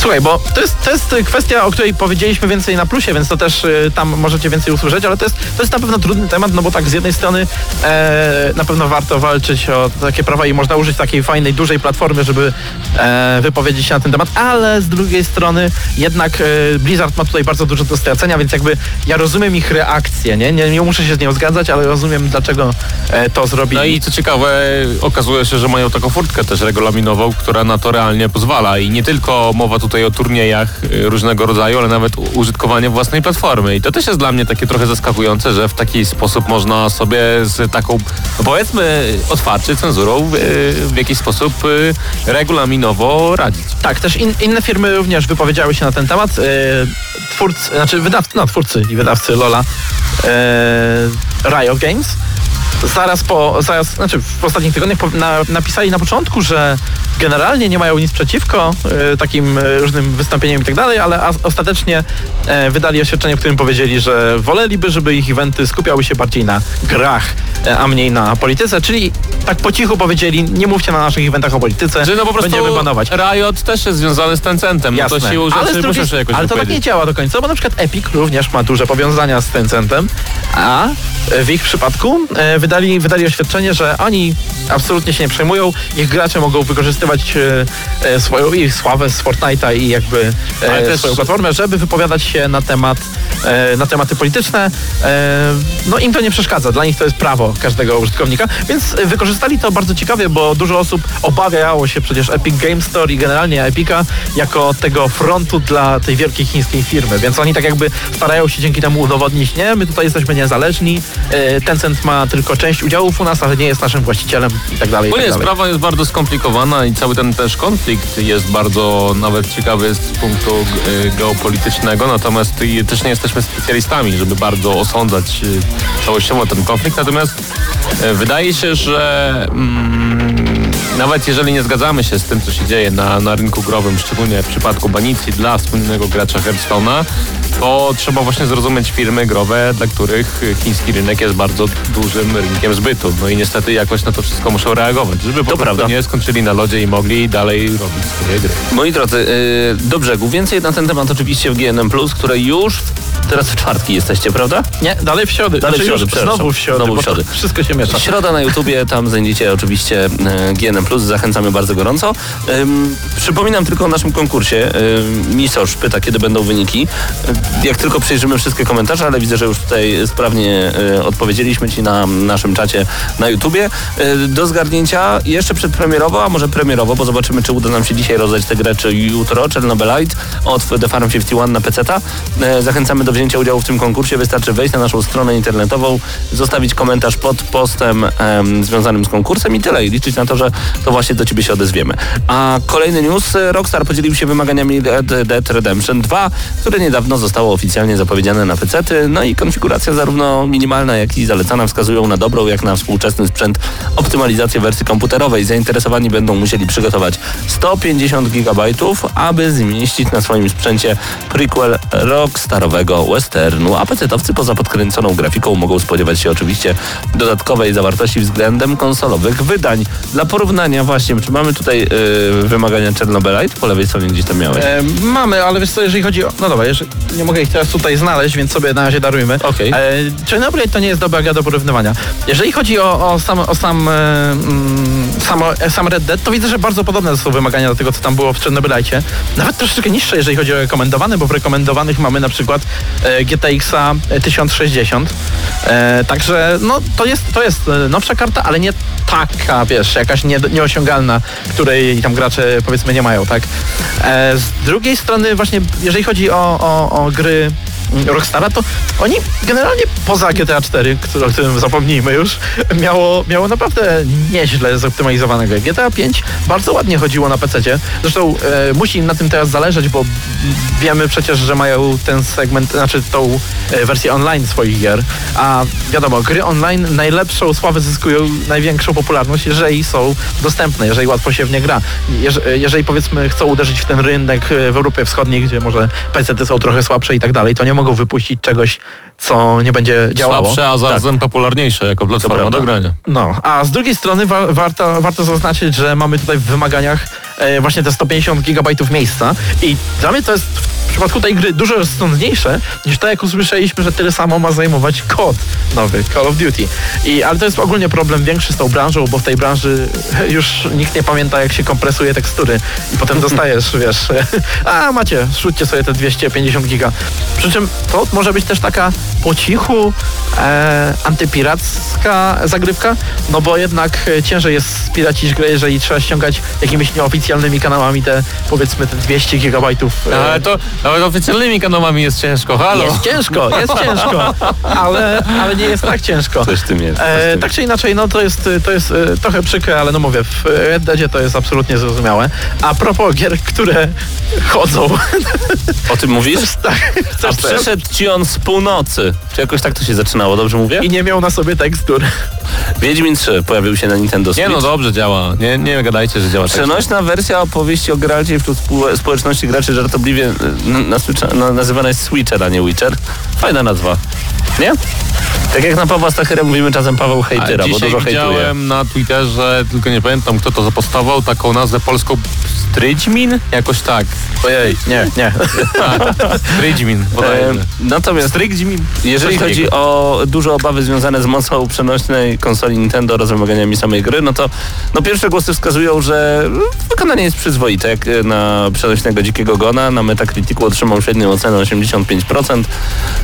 Słuchaj, bo to jest, to jest kwestia, o której powiedzieliśmy więcej na plusie, więc to też y, tam możecie więcej usłyszeć, ale to jest, to jest na pewno trudny temat, no bo tak z jednej strony e, na pewno warto walczyć o takie prawa i można użyć takiej fajnej, dużej platformy, żeby e, wypowiedzieć się na ten temat, ale z drugiej strony jednak e, Blizzard ma tutaj bardzo dużo do stracenia, więc jakby ja rozumiem ich reakcję, nie? Nie, nie muszę się z nią zgadzać, ale rozumiem dlaczego e, to zrobili. No i co ciekawe, okazuje się, że mają taką furtkę też regulaminową, która na to realnie pozwala. I nie tylko mowa tutaj o turniejach y, różnego rodzaju, ale nawet użytkowanie własnej platformy. I to też jest dla mnie takie trochę zaskakujące, że w taki sposób można sobie z taką, no powiedzmy, otwarcie cenzurą y, w jakiś sposób y, regulaminowo radzić. Tak, też in, inne firmy również wypowiedziały się na ten temat. Twórcy, znaczy wydawcy, no twórcy i wydawcy Lola Riot Games. Zaraz po, zaraz, znaczy w ostatnich tygodniach na, napisali na początku, że generalnie nie mają nic przeciwko e, takim e, różnym wystąpieniom i tak dalej, ale as, ostatecznie e, wydali oświadczenie, w którym powiedzieli, że woleliby, żeby ich eventy skupiały się bardziej na grach, e, a mniej na polityce, czyli tak po cichu powiedzieli, nie mówcie na naszych eventach o polityce, Że no po prostu będziemy banować. Riot też jest związany z Tencentem. No to Jasne. siłą ale, rzeczy drugiej, muszę się jakoś ale to tak nie działa do końca, bo na przykład Epic również ma duże powiązania z Tencentem, a w ich przypadku e, wydali, wydali oświadczenie, że oni absolutnie się nie przejmują, ich gracze mogą wykorzystywać e, e, swoją ich sławę z Fortnite'a i jakby e, też- swoją platformę, żeby wypowiadać się na temat e, na tematy polityczne. E, no im to nie przeszkadza, dla nich to jest prawo każdego użytkownika, więc wykorzystali to bardzo ciekawie, bo dużo osób obawiało się przecież Epic Game Store i generalnie Epica jako tego frontu dla tej wielkiej chińskiej firmy, więc oni tak jakby starają się dzięki temu udowodnić, nie, my tutaj jesteśmy niezależni, e, Tencent ma tylko część udziałów u nas, ale nie jest naszym właścicielem i tak dalej. i No tak nie, dalej. sprawa jest bardzo skomplikowana i cały ten też konflikt jest bardzo nawet ciekawy z punktu e, geopolitycznego, natomiast też nie jesteśmy specjalistami, żeby bardzo osądzać e, całościowo ten konflikt, natomiast e, wydaje się, że mm, nawet jeżeli nie zgadzamy się z tym, co się dzieje na, na rynku growym, szczególnie w przypadku banicji dla wspólnego gracza Hearthstone'a, to trzeba właśnie zrozumieć firmy growe, dla których chiński rynek jest bardzo dużym rynkiem zbytu. No i niestety jakoś na to wszystko muszą reagować, żeby po prostu prawda. nie skończyli na lodzie i mogli dalej robić swoje gry. Moi drodzy, yy, do brzegu. Więcej na ten temat oczywiście w GNM+, które już teraz w czwartki jesteście, prawda? Nie, dalej w środę. Dalej w Znaczy środę, już przepraszam. Znowu w środę, Znowu w to środę. wszystko się miesza. Środa na YouTubie, tam znajdziecie oczywiście e, GNM+, zachęcamy bardzo gorąco. Przypominam tylko o naszym konkursie. Misosz pyta, kiedy będą wyniki. Jak tylko przejrzymy wszystkie komentarze, ale widzę, że już tutaj sprawnie e, odpowiedzieliśmy Ci na naszym czacie na YouTubie. E, do zgarnięcia jeszcze przedpremierowo, a może premierowo, bo zobaczymy, czy uda nam się dzisiaj rozdać tę grę, czy jutro, Chernobylite od The Farm 51 na PC-ta. E, zachęcamy do wzięcia udziału w tym konkursie. Wystarczy wejść na naszą stronę internetową, zostawić komentarz pod postem em, związanym z konkursem i tyle. I liczyć na to, że to właśnie do Ciebie się odezwiemy. A kolejny news. Rockstar podzielił się wymaganiami Dead Redemption 2, które niedawno zostało oficjalnie zapowiedziane na PC-ty. No i konfiguracja zarówno minimalna, jak i zalecana wskazują na dobrą, jak na współczesny sprzęt optymalizację wersji komputerowej. Zainteresowani będą musieli przygotować 150 GB, aby zmieścić na swoim sprzęcie prequel rockstarowego westernu, a PC-towcy poza podkręconą grafiką mogą spodziewać się oczywiście dodatkowej zawartości względem konsolowych wydań. Dla porównania właśnie, czy mamy tutaj yy, wymagania Chernobylite? Po lewej stronie gdzieś tam miałeś. E, mamy, ale wiesz co, jeżeli chodzi o... No dobra, jeżeli, nie mogę ich teraz tutaj znaleźć, więc sobie na razie darujmy. Okej. E, Chernobyl to nie jest dobra gra do porównywania. Jeżeli chodzi o, o sam, o sam, e, mm, samo, e, sam Red Dead, to widzę, że bardzo podobne są wymagania do tego, co tam było w Chernobylite. Nawet troszeczkę niższe, jeżeli chodzi o rekomendowane, bo w rekomendowanych mamy na przykład e, GTX-a 1060. E, także no, to jest, to jest e, nowsza karta, ale nie taka, wiesz, jakaś nie, nieosiągalna, której tam gracze powiedzmy nie mają, tak? E, z drugiej strony właśnie, jeżeli chodzi o, o, o gry Rockstara, to oni generalnie poza GTA 4, który, o którym zapomnijmy już, miało, miało naprawdę nieźle zoptymalizowane gry. GTA 5 bardzo ładnie chodziło na PC. Zresztą e, musi na tym teraz zależeć, bo wiemy przecież, że mają ten segment, znaczy tą e, wersję online swoich gier, a wiadomo, gry online najlepszą sławę zyskują, największą popularność, jeżeli są dostępne, jeżeli łatwo się w nie gra. Jeż, jeżeli powiedzmy chcą uderzyć w ten rynek e, w Europie Wschodniej, gdzie może PC są trochę słabsze i tak dalej, to nie mogą wypuścić czegoś, co nie będzie działało. Słabsze, a zarazem popularniejsze jako platforma do grania. No, a z drugiej strony wa- warto, warto zaznaczyć, że mamy tutaj w wymaganiach właśnie te 150 gigabajtów miejsca i dla mnie to jest w przypadku tej gry dużo rozsądniejsze niż to, jak usłyszeliśmy, że tyle samo ma zajmować kod nowy Call of Duty. I, ale to jest ogólnie problem większy z tą branżą, bo w tej branży *laughs* już nikt nie pamięta, jak się kompresuje tekstury i potem *laughs* dostajesz, wiesz, *laughs* a macie, szutcie sobie te 250 giga. Przy czym to może być też taka po cichu e, antypiracka zagrywka, no bo jednak e, ciężej jest spiracić grę, jeżeli trzeba ściągać jakimiś nieoficjalnymi kanałami te, powiedzmy, te 200 gigabajtów. e, Ale to nawet oficjalnymi kanałami jest ciężko, halo. jest ciężko, jest ciężko, *laughs* ale, ale nie jest tak ciężko. Coś w tym jest. coś w E, tym tak czy inaczej, no to jest, to jest e, trochę przykre, ale no mówię, w Red Deadzie to jest absolutnie zrozumiałe. A propos gier, które chodzą, O tym mówisz? tak, A przyszedł ci on z północy. Czy jakoś tak to się zaczynało, dobrze mówię? i nie miał na sobie tekstur. Wiedźmin 3 pojawił się na Nintendo Switch. Nie no dobrze działa. Nie, nie gadajcie, że działa tak. Przenośna wersja opowieści o Geralcie wśród społeczności graczy żartobliwie y, nazywana jest Switcher, a nie Witcher. Fajna nazwa. Nie? Tak jak na Pawła Stachera mówimy czasem Paweł hejtera, bo dużo hejtuje. widziałem na Twitterze, tylko nie pamiętam kto to zapostował, taką nazwę polską Strydźmin? Jakoś tak. Ojej, nie, nie. *laughs* Strydźmin, E, natomiast Strydźmin? jeżeli Coś chodzi o duże obawy związane z mocą przenośnej konsoli Nintendo oraz wymaganiami samej gry, no to no pierwsze głosy wskazują, że wykonanie jest przyzwoite, jak e, na przenośnego Dzikiego Gona. Na Metacriticu otrzymał średnią ocenę 85%.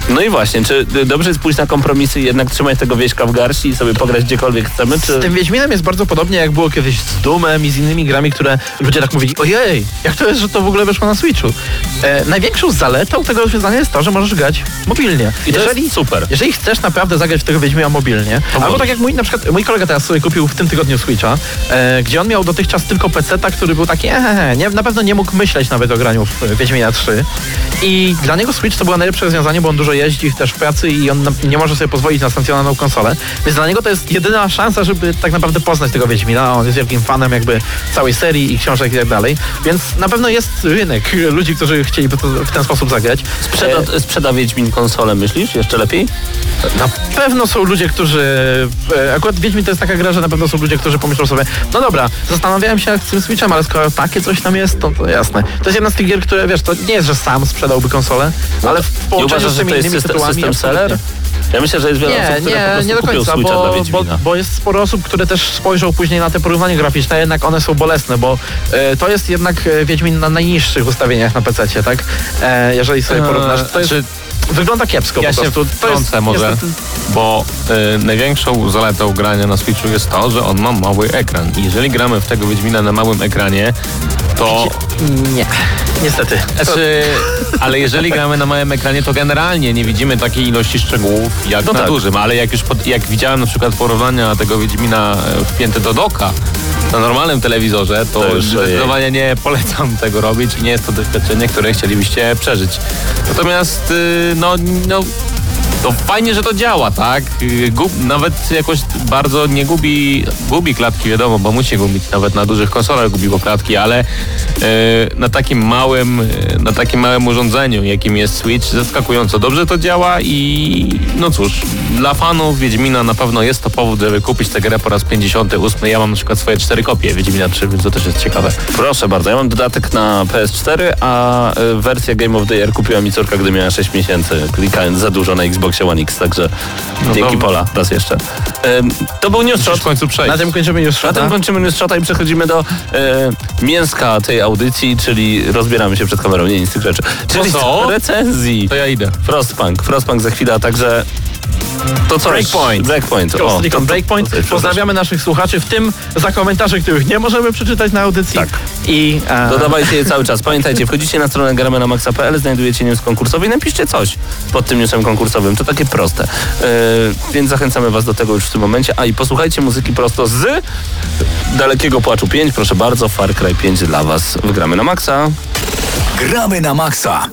No i właśnie, czy dobrze jest pójść na kompromisy i jednak trzymać tego wieśka w garści i sobie pograć gdziekolwiek chcemy, czy... Z tym Wiedźminem jest bardzo podobnie, jak było kiedyś z Doomem i z innymi grami, które ludzie tak mówili, ojej, jak to jest, że to w ogóle wyszło na Switchu. E, największą zaletą tego rozwiązania jest to, że możesz grać mobilnie. I to jest super. Jeżeli chcesz naprawdę zagrać w tego Wiedźmina mobilnie, albo tak jak mój, na przykład, mój kolega teraz sobie kupił w tym tygodniu Switcha, e, gdzie on miał dotychczas tylko PC-ta, który był taki, ehehe, nie, na pewno nie mógł myśleć nawet o graniu w e, Wiedźmina 3. I dla niego Switch to było najlepsze rozwiązanie, bo on dużo jeździ też w pracy i on nie może sobie pozwolić na stacjonarną konsolę, więc dla niego to jest jedyna szansa, żeby tak naprawdę poznać tego Wiedźmina. On jest wielkim fanem jakby całej serii i książek i tak dalej, więc na pewno jest rynek ludzi, którzy chcieliby to w ten sposób zagrać. Sprzeda, sprzeda Wiedźmin konsolę, myślisz? Jeszcze lepiej? Na pewno są ludzie, którzy. e, Akurat Wiedźmin to jest taka gra, że na pewno są ludzie, którzy pomyślą sobie, no dobra, zastanawiałem się jak z tym Switchem, ale skoro takie coś tam jest, to, to jasne. To jest jedna z tych gier, które wiesz, to nie jest, że sam sprzedałby konsolę, ale w połączeniu uważasz, z tymi innymi system, tytułami. system seller? Ja myślę, że jest wiele osób, Nie, które po nie, nie do końca, bo, bo, bo jest sporo osób, które też spojrzą później na te porównie graficzne, jednak one są bolesne, bo e, to jest jednak e, Wiedźmin na najniższych ustawieniach na PC, tak? E, jeżeli sobie Eee, porównasz, to jest, czy- wygląda kiepsko Ja po się prostu. Wtrącę może, niestety- bo y, największą zaletą grania na Switchu jest to, że on ma mały ekran. I jeżeli gramy w tego Wiedźmina na małym ekranie, to... Nie, niestety. Znaczy, ale jeżeli gramy na małym ekranie, to generalnie nie widzimy takiej ilości szczegółów jak No na tak. dużym, ale jak już pod, jak widziałem na przykład porównania tego Wiedźmina e, wpięte do doka na normalnym telewizorze, to, To już, zdecydowanie nie polecam tego robić i nie jest to doświadczenie, które chcielibyście przeżyć. Natomiast y, no, no to fajnie, że to działa, tak? Y, Gub, nawet jakoś bardzo nie gubi, gubi klatki, wiadomo, bo musi gubić, nawet na dużych konsolach gubiło klatki, ale y, na takim małym, y, na takim małym urządzeniu, jakim jest Switch, zaskakująco dobrze to działa i no cóż, dla fanów Wiedźmina na pewno jest to powód, żeby kupić tę grę po raz 58. Ja mam na przykład swoje cztery kopie Wiedźmina 3, więc to też jest ciekawe. Proszę bardzo, ja mam dodatek na PS4, a y, wersję Game of the Year kupiła mi córka, gdy miała 6 miesięcy, klikając za dużo na Xboxie One X, także dzięki to- Pola raz jeszcze. Ym, to był news shot. w końcu przejść. Na tym kończymy już Na tym kończymy news shota i przechodzimy do e, mięska tej audycji, czyli rozbieramy się przed kamerą, nie nic z tych rzeczy. Czyli recenzji. To ja idę. Frostpunk, Frostpunk za chwilę, a także to coś. Breakpoint. Breakpoint. O, to- to- Breakpoint. to- to- to- Pozdrawiamy naszych słuchaczy, w tym za komentarze, których nie możemy przeczytać na audycji. Tak. I e, Dodawajcie je *laughs* cały czas. Pamiętajcie, wchodzicie na stronę gramy na maxa.pl, znajdujecie news konkursowy i napiszcie coś pod tym newsem konkursowym. To takie proste. Yy, więc zachęcamy was do tego już w tym momencie. A i posłuchajcie muzyki prosto z Dalekiego Płaczu 5. Proszę bardzo, Far Cry 5 dla was. Wygramy na maksa. Gramy na maksa.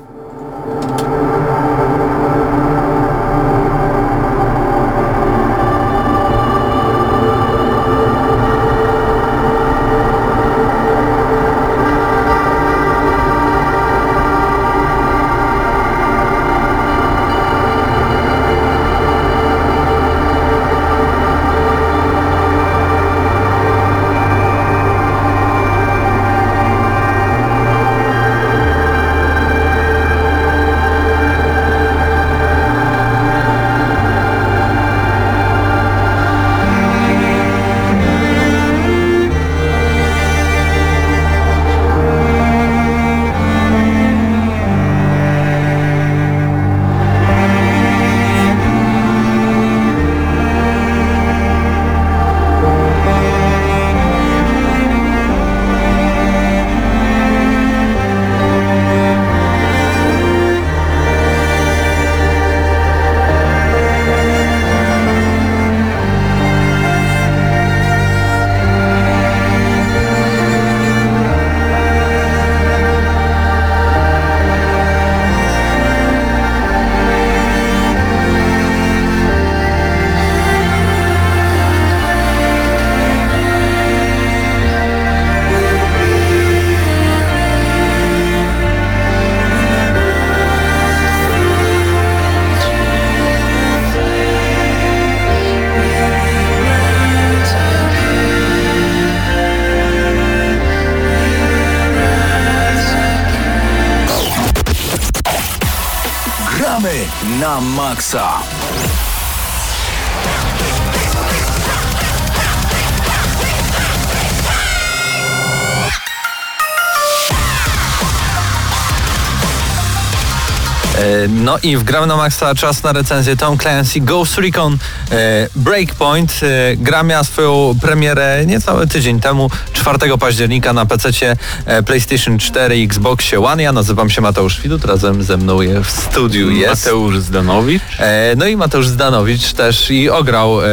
No i w Gramy na Maxa czas na recenzję Tom Clancy Ghost Recon e, Breakpoint. E, Gra miała swoją premierę niecały tydzień temu, 4 października na PC, e, PlayStation 4 i Xboxie One. Ja nazywam się Mateusz Widut, razem ze mną je w studiu jest. Mateusz Zdanowicz E, No i Mateusz Zdanowicz też i ograł e,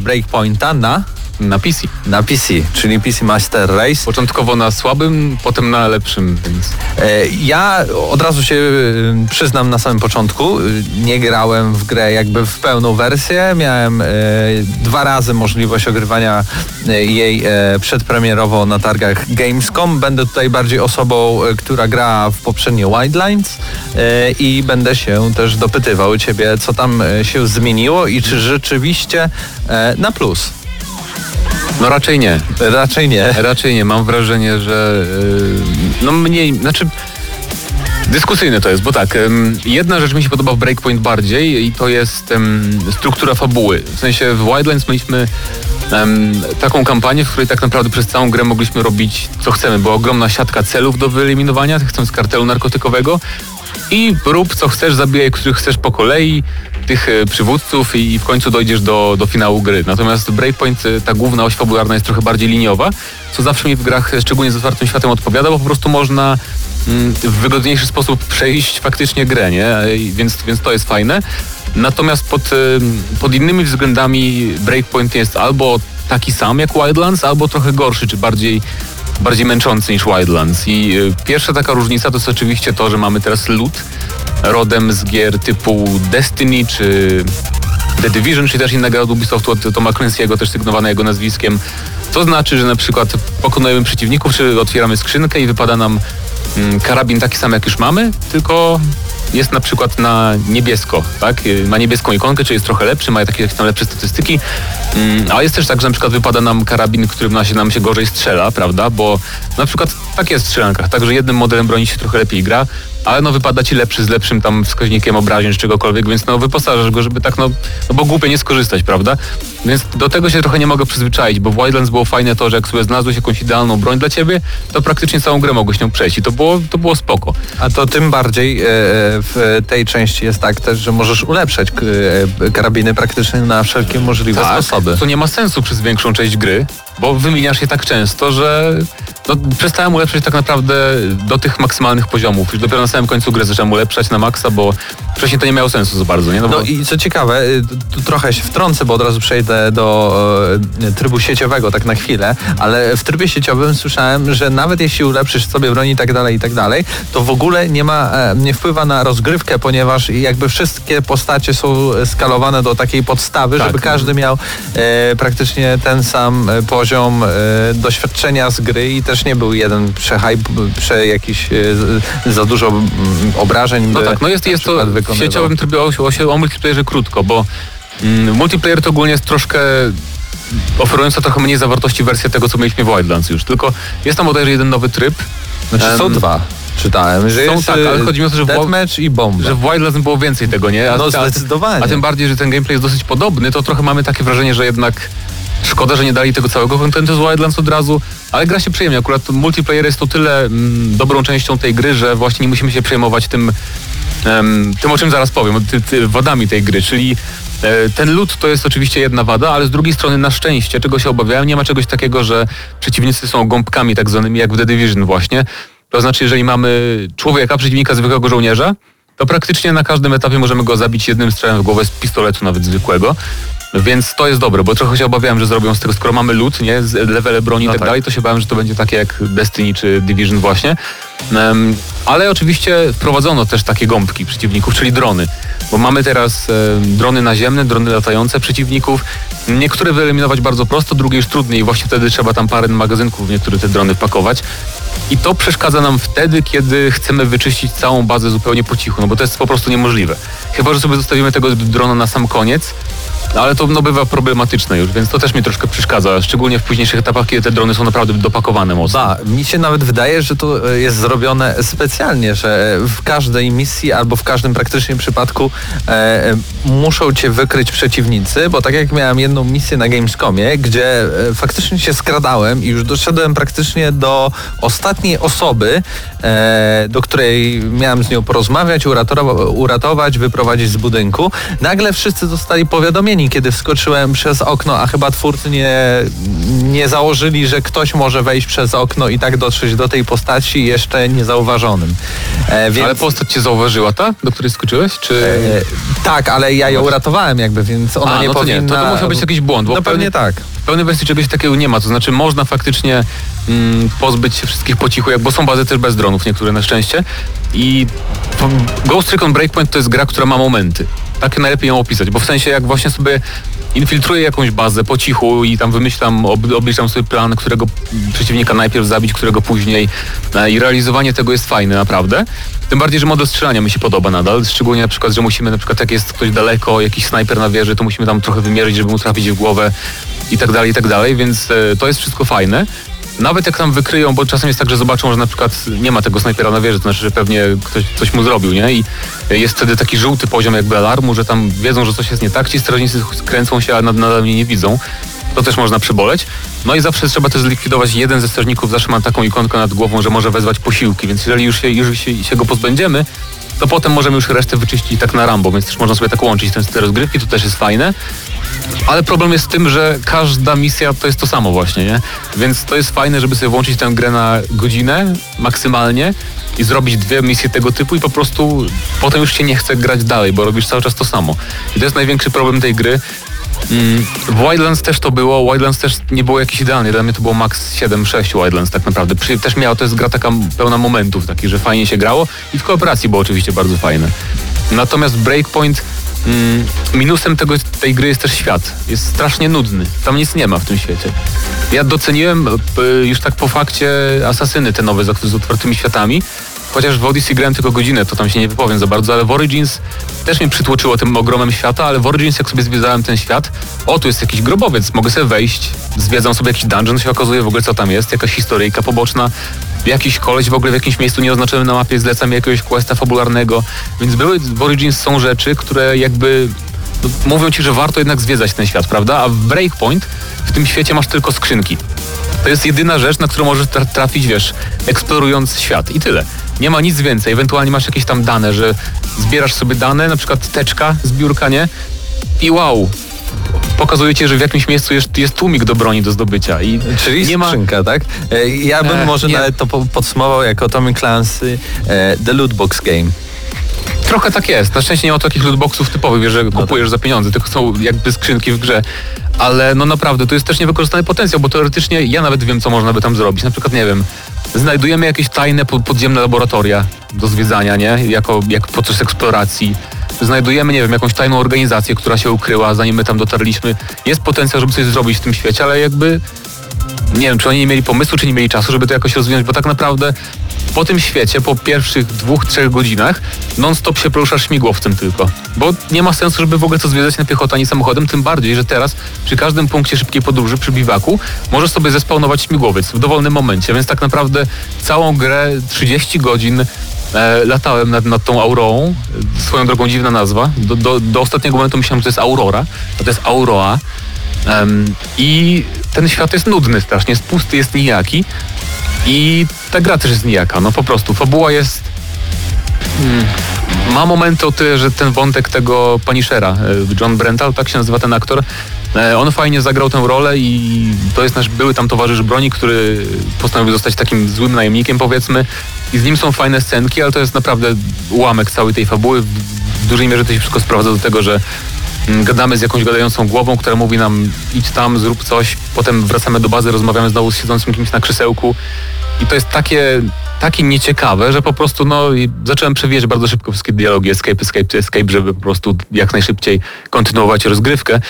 Breakpointa na, na PC. na PC, czyli PC Master Race. Początkowo na słabym, potem na lepszym, więc E, Ja od razu się y, przyznam na samym początku, y, nie grałem w grę jakby w pełną wersję. Miałem e, dwa razy możliwość ogrywania e, jej przedpremierowo na targach Gamescom. Będę tutaj bardziej osobą, która gra w poprzednie Wildlands e, i będę się też dopytywał ciebie, co tam się zmieniło i czy rzeczywiście na plus. No raczej nie. Raczej nie. Raczej nie. Mam wrażenie, że yy, no mniej, znaczy dyskusyjne to jest, bo tak, jedna rzecz mi się podoba w Breakpoint bardziej i to jest ym, struktura fabuły. W sensie w Wildlands mieliśmy taką kampanię, w której tak naprawdę przez całą grę mogliśmy robić co chcemy. Była ogromna siatka celów do wyeliminowania, tych chcąc kartelu narkotykowego i rób co chcesz, zabijaj, których chcesz po kolei, tych e, przywódców i w końcu dojdziesz do, do finału gry. Natomiast Breakpoint, e, ta główna oś fabularna jest trochę bardziej liniowa, co zawsze mi w grach, e, szczególnie z otwartym światem odpowiada, bo po prostu można mm, w wygodniejszy sposób przejść faktycznie grę, nie? Więc, więc to jest fajne. Natomiast pod, pod innymi względami Breakpoint jest albo taki sam jak Wildlands, albo trochę gorszy, czy bardziej bardziej męczący niż Wildlands. I y, pierwsza taka różnica to jest oczywiście to, że mamy teraz loot rodem z gier typu Destiny czy The Division, czy też inna gra od Ubisoftu, od Toma Clancy'ego, też sygnowana jego nazwiskiem. To znaczy, że na przykład pokonujemy przeciwników, czy otwieramy skrzynkę i wypada nam mm, karabin taki sam jak już mamy, tylko jest na przykład na niebiesko, tak? Y, Ma niebieską ikonkę, czyli jest trochę lepszy, ma takie tam lepsze statystyki. Mm, A jest też tak, że na przykład wypada nam karabin, którym nam się, nam się gorzej strzela, prawda? Bo na przykład tak jest w strzelankach, tak, że jednym modelem broni się trochę lepiej gra, ale no wypada ci lepszy z lepszym tam wskaźnikiem obrażeń czy czegokolwiek, więc no wyposażasz go, żeby tak no, no bo głupie nie skorzystać, prawda? Więc do tego się trochę nie mogę przyzwyczaić, bo w Wildlands było fajne to, że jak sobie znalazłeś jakąś idealną broń dla ciebie, to praktycznie całą grę mogłeś nią przejść i to było, to było spoko. A to tym bardziej e, w tej części jest tak też, że możesz ulepszać e, karabiny praktycznie na wszelkie możliwe sposoby. To nie ma sensu przez większą część gry, bo wymieniasz je tak często, że no, przestałem ulepszać tak naprawdę do tych maksymalnych poziomów. Już dopiero na samym końcu gry zacząłem ulepszać na maksa, bo wcześniej to nie miało sensu za bardzo, nie? No, bo... No i co ciekawe, y, tu trochę się wtrącę, bo od razu przejdę do e, trybu sieciowego tak na chwilę, ale w trybie sieciowym słyszałem, że nawet jeśli ulepszysz sobie broń i tak dalej, i tak dalej, to w ogóle nie ma, e, nie wpływa na rozgrywkę, ponieważ jakby wszystkie postacie są skalowane do takiej podstawy, Tak. żeby każdy miał e, praktycznie ten sam e, poziom e, doświadczenia z gry i też nie był jeden przehype, prze jakiś e, za dużo mm, obrażeń. No tak, no jest, jest to w sieciowym trybie o, o, o multiplayerze krótko, bo mm, multiplayer to ogólnie jest troszkę oferująca trochę mniej zawartości wersja tego, co mieliśmy w Wildlands już. Tylko jest tam bodajże jeden nowy tryb. Znaczy są dwa, czytałem. Że są jest, tak, ale y, chodzi mi o to, że w- i bomba. Że w Wildlands było więcej tego, nie? No, a, zdecydowanie. A tym bardziej, że ten gameplay jest dosyć podobny, to trochę mamy takie wrażenie, że jednak szkoda, że nie dali tego całego kontentu z Wildlands od razu, ale gra się przyjemnie. Akurat multiplayer jest to tyle mm, dobrą częścią tej gry, że właśnie nie musimy się przejmować tym, em, tym o czym zaraz powiem, ty, ty, wadami tej gry, czyli e, ten loot to jest oczywiście jedna wada, ale z drugiej strony na szczęście, czego się obawiałem, nie ma czegoś takiego, że przeciwnicy są gąbkami tak zwanymi jak w The Division właśnie. To znaczy, jeżeli mamy człowieka, przeciwnika zwykłego żołnierza, to praktycznie na każdym etapie możemy go zabić jednym strzałem w głowę z pistoletu nawet zwykłego. Więc to jest dobre, bo trochę się obawiałem, że zrobią z tego, skoro mamy loot, nie, z- levele broni i No tak, tak. dalej, to się bałem, że to będzie takie jak Destiny czy Division właśnie. Em, ale oczywiście wprowadzono też takie gąbki przeciwników, czyli drony, bo mamy teraz em, drony naziemne, drony latające przeciwników. Niektóre wyeliminować bardzo prosto, drugie już trudniej, właśnie wtedy trzeba tam parę magazynków w niektóre te drony wpakować. I to przeszkadza nam wtedy, kiedy chcemy wyczyścić całą bazę zupełnie po cichu, no bo to jest po prostu niemożliwe. Chyba, że sobie zostawimy tego drona na sam koniec No ale to no, bywa problematyczne już, więc to też mnie troszkę przeszkadza, szczególnie w późniejszych etapach, kiedy te drony są naprawdę dopakowane mocno. Ba, mi się nawet wydaje, że to e, jest zrobione specjalnie, że w każdej misji albo w każdym praktycznie przypadku e, muszą cię wykryć przeciwnicy, bo tak jak miałem jedną misję na Gamescomie, gdzie e, faktycznie się skradałem i już doszedłem praktycznie do ostatniej osoby, e, do której miałem z nią porozmawiać, uratowa- uratować, wyprowadzić z budynku. Nagle wszyscy zostali powiadomieni, kiedy wskoczyłem przez okno, a chyba twórcy nie, nie założyli, że ktoś może wejść przez okno i tak dotrzeć do tej postaci jeszcze niezauważonym. E, więc, Ale postać cię zauważyła ta, do której skoczyłeś? Czy... e, tak, ale ja ją uratowałem jakby, więc ona A, nie no to powinna... nie, to, to musiał być jakiś błąd. Bo No pewnie tak. W pełnej wersji czegoś takiego nie ma, to znaczy można faktycznie mm, pozbyć się wszystkich po cichu, jak, bo są bazy też bez dronów, niektóre na szczęście. I Ghost Recon Breakpoint to jest gra, która ma momenty. Tak najlepiej ją opisać, bo w sensie jak właśnie sobie infiltruję jakąś bazę po cichu i tam wymyślam, ob, obliczam sobie plan, którego przeciwnika najpierw zabić, którego później e, i realizowanie tego jest fajne naprawdę. Tym bardziej, że model strzelania mi się podoba nadal, szczególnie na przykład, że musimy na przykład jak jest ktoś daleko, jakiś snajper na wieży, to musimy tam trochę wymierzyć, żeby mu trafić w głowę i tak dalej, i tak dalej, więc e, to jest wszystko fajne. Nawet jak tam wykryją, bo czasem jest tak, że zobaczą, że na przykład nie ma tego snajpera na wieży, to znaczy, że pewnie ktoś coś mu zrobił, nie? I jest wtedy taki żółty poziom jakby alarmu, że tam wiedzą, że coś jest nie tak, ci strażnicy kręcą się, a nad- nadal mnie nie widzą. To też można przyboleć. No i zawsze trzeba też zlikwidować. Jeden ze strażników zawsze ma taką ikonkę nad głową, że może wezwać posiłki, więc jeżeli już się, już się, się go pozbędziemy, to potem możemy już resztę wyczyścić tak na Rambo, więc też można sobie tak łączyć ten styl rozgrywki, to też jest fajne. Ale problem jest w tym, że każda misja to jest to samo właśnie, nie? Więc to jest fajne, żeby sobie włączyć tę grę na godzinę maksymalnie i zrobić dwie misje tego typu i po prostu potem już się nie chce grać dalej, bo robisz cały czas to samo. I to jest największy problem tej gry. Mm, W Wildlands też to było, Wildlands też nie było jakiś idealny, dla mnie to było max 7-6 Wildlands tak naprawdę. Też miało, to jest gra taka pełna momentów takich, że fajnie się grało i w kooperacji było oczywiście bardzo fajne. Natomiast Breakpoint mm, minusem tego, tej gry jest też świat. Jest strasznie nudny. Tam nic nie ma w tym świecie. Ja doceniłem e, już tak po fakcie Asasyny te nowe z otwartymi światami. Chociaż w Odyssey grałem tylko godzinę, to tam się nie wypowiem za bardzo, ale w Origins też mnie przytłoczyło tym ogromem świata, ale w Origins jak sobie zwiedzałem ten świat, o tu jest jakiś grobowiec, mogę sobie wejść, zwiedzam sobie jakiś dungeon, się okazuje w ogóle co tam jest, jakaś historyjka poboczna, jakiś koleś w ogóle w jakimś miejscu nieoznaczonym na mapie, zlecam jakiegoś questa fabularnego, więc były w Origins są rzeczy, które jakby mówią ci, że warto jednak zwiedzać ten świat, prawda? A w Breakpoint w tym świecie masz tylko skrzynki. To jest jedyna rzecz, na którą możesz tra- trafić, wiesz, eksplorując świat i tyle. Nie ma nic więcej. Ewentualnie masz jakieś tam dane, że zbierasz sobie dane, na przykład teczka z biurka, nie? I wow, pokazuje ci, że w jakimś miejscu jest, jest tłumik do broni do zdobycia. I Czyli nie ma... skrzynka, tak? E, Ja bym E, może nie. nawet to po- podsumował jako Tommy Clancy e, The Loot Box Game. Trochę tak jest. Na szczęście nie ma takich lootboxów typowych, że kupujesz za pieniądze, tylko są jakby skrzynki w grze. Ale no naprawdę, to jest też niewykorzystany potencjał, bo teoretycznie ja nawet wiem, co można by tam zrobić. Na przykład, nie wiem, znajdujemy jakieś tajne po- podziemne laboratoria do zwiedzania, nie? Jako, jak podczas eksploracji. Znajdujemy, nie wiem, jakąś tajną organizację, która się ukryła, zanim my tam dotarliśmy. Jest potencjał, żeby coś zrobić w tym świecie, ale jakby nie wiem, czy oni nie mieli pomysłu, czy nie mieli czasu, żeby to jakoś rozwinąć, bo tak naprawdę po tym świecie, po pierwszych dwóch, trzech godzinach non-stop się poruszasz śmigłowcem tylko. Bo nie ma sensu, żeby w ogóle to zwiedzać na piechotę ani samochodem, tym bardziej, że teraz przy każdym punkcie szybkiej podróży, przy biwaku, możesz sobie zespawnować śmigłowiec w dowolnym momencie, więc tak naprawdę całą grę 30 godzin e, latałem nad, nad tą Aurorą, swoją drogą dziwna nazwa. Do, do, do ostatniego momentu myślałem, że to jest Aurora, a to jest Auroa. Em, I ten świat jest nudny strasznie, jest pusty, jest nijaki. I ta gra też jest nijaka, no po prostu. Fabuła jest... Hmm, ma momenty o tyle, że ten wątek tego Punishera, e, John Brental, tak się nazywa ten aktor, e, on fajnie zagrał tę rolę i to jest nasz były tam towarzysz broni, który postanowił zostać takim złym najemnikiem powiedzmy i z nim są fajne scenki, ale to jest naprawdę ułamek całej tej fabuły. W, dużej mierze to się wszystko sprowadza do tego, że gadamy z jakąś gadającą głową, która mówi nam idź tam, zrób coś, potem wracamy do bazy, rozmawiamy znowu z siedzącym kimś na krzesełku i to jest takie, takie nieciekawe, że po prostu no zacząłem przewijać bardzo szybko wszystkie dialogi escape, escape, escape, żeby po prostu jak najszybciej kontynuować rozgrywkę.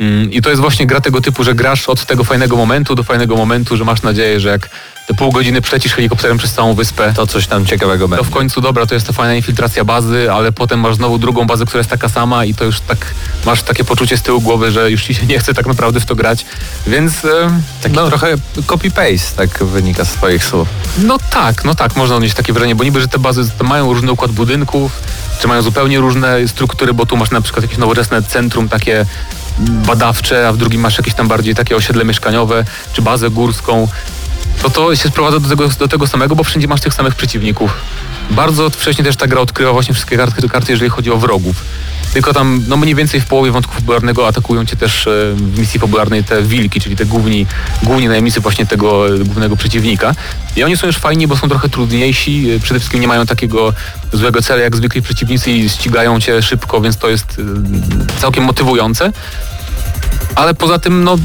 Mm, I to jest właśnie gra tego typu, że grasz od tego fajnego momentu do fajnego momentu, że masz nadzieję, że jak te pół godziny przylecisz helikopterem przez całą wyspę, To coś tam ciekawego to będzie. w końcu dobra, to jest ta fajna infiltracja bazy, ale potem masz znowu drugą bazę, która jest taka sama i to już tak masz takie poczucie z tyłu głowy, że już ci się nie chce tak naprawdę w to grać. Więc e, Taki no, trochę copy-paste, tak wynika z twoich słów. no tak, no tak, można odnieść takie wrażenie, bo niby, że te bazy to mają różny układ budynków, czy mają zupełnie różne struktury, bo tu masz na przykład jakieś nowoczesne centrum takie badawcze, a w drugim masz jakieś tam bardziej takie osiedle mieszkaniowe, czy bazę górską. To to się sprowadza do tego, do tego samego, bo wszędzie masz tych samych przeciwników. Bardzo wcześnie też ta gra odkryła właśnie wszystkie karty, karty jeżeli chodzi o wrogów. Tylko tam, no mniej więcej w połowie wątku fabularnego atakują cię też e, w misji fabularnej te wilki, czyli te główni, główni najemnicy właśnie tego e, głównego przeciwnika. I oni są już fajni, bo są trochę trudniejsi. e, Przede wszystkim nie mają takiego złego celu jak zwykli przeciwnicy i ścigają cię szybko, więc to jest całkiem motywujące. Ale poza tym, no,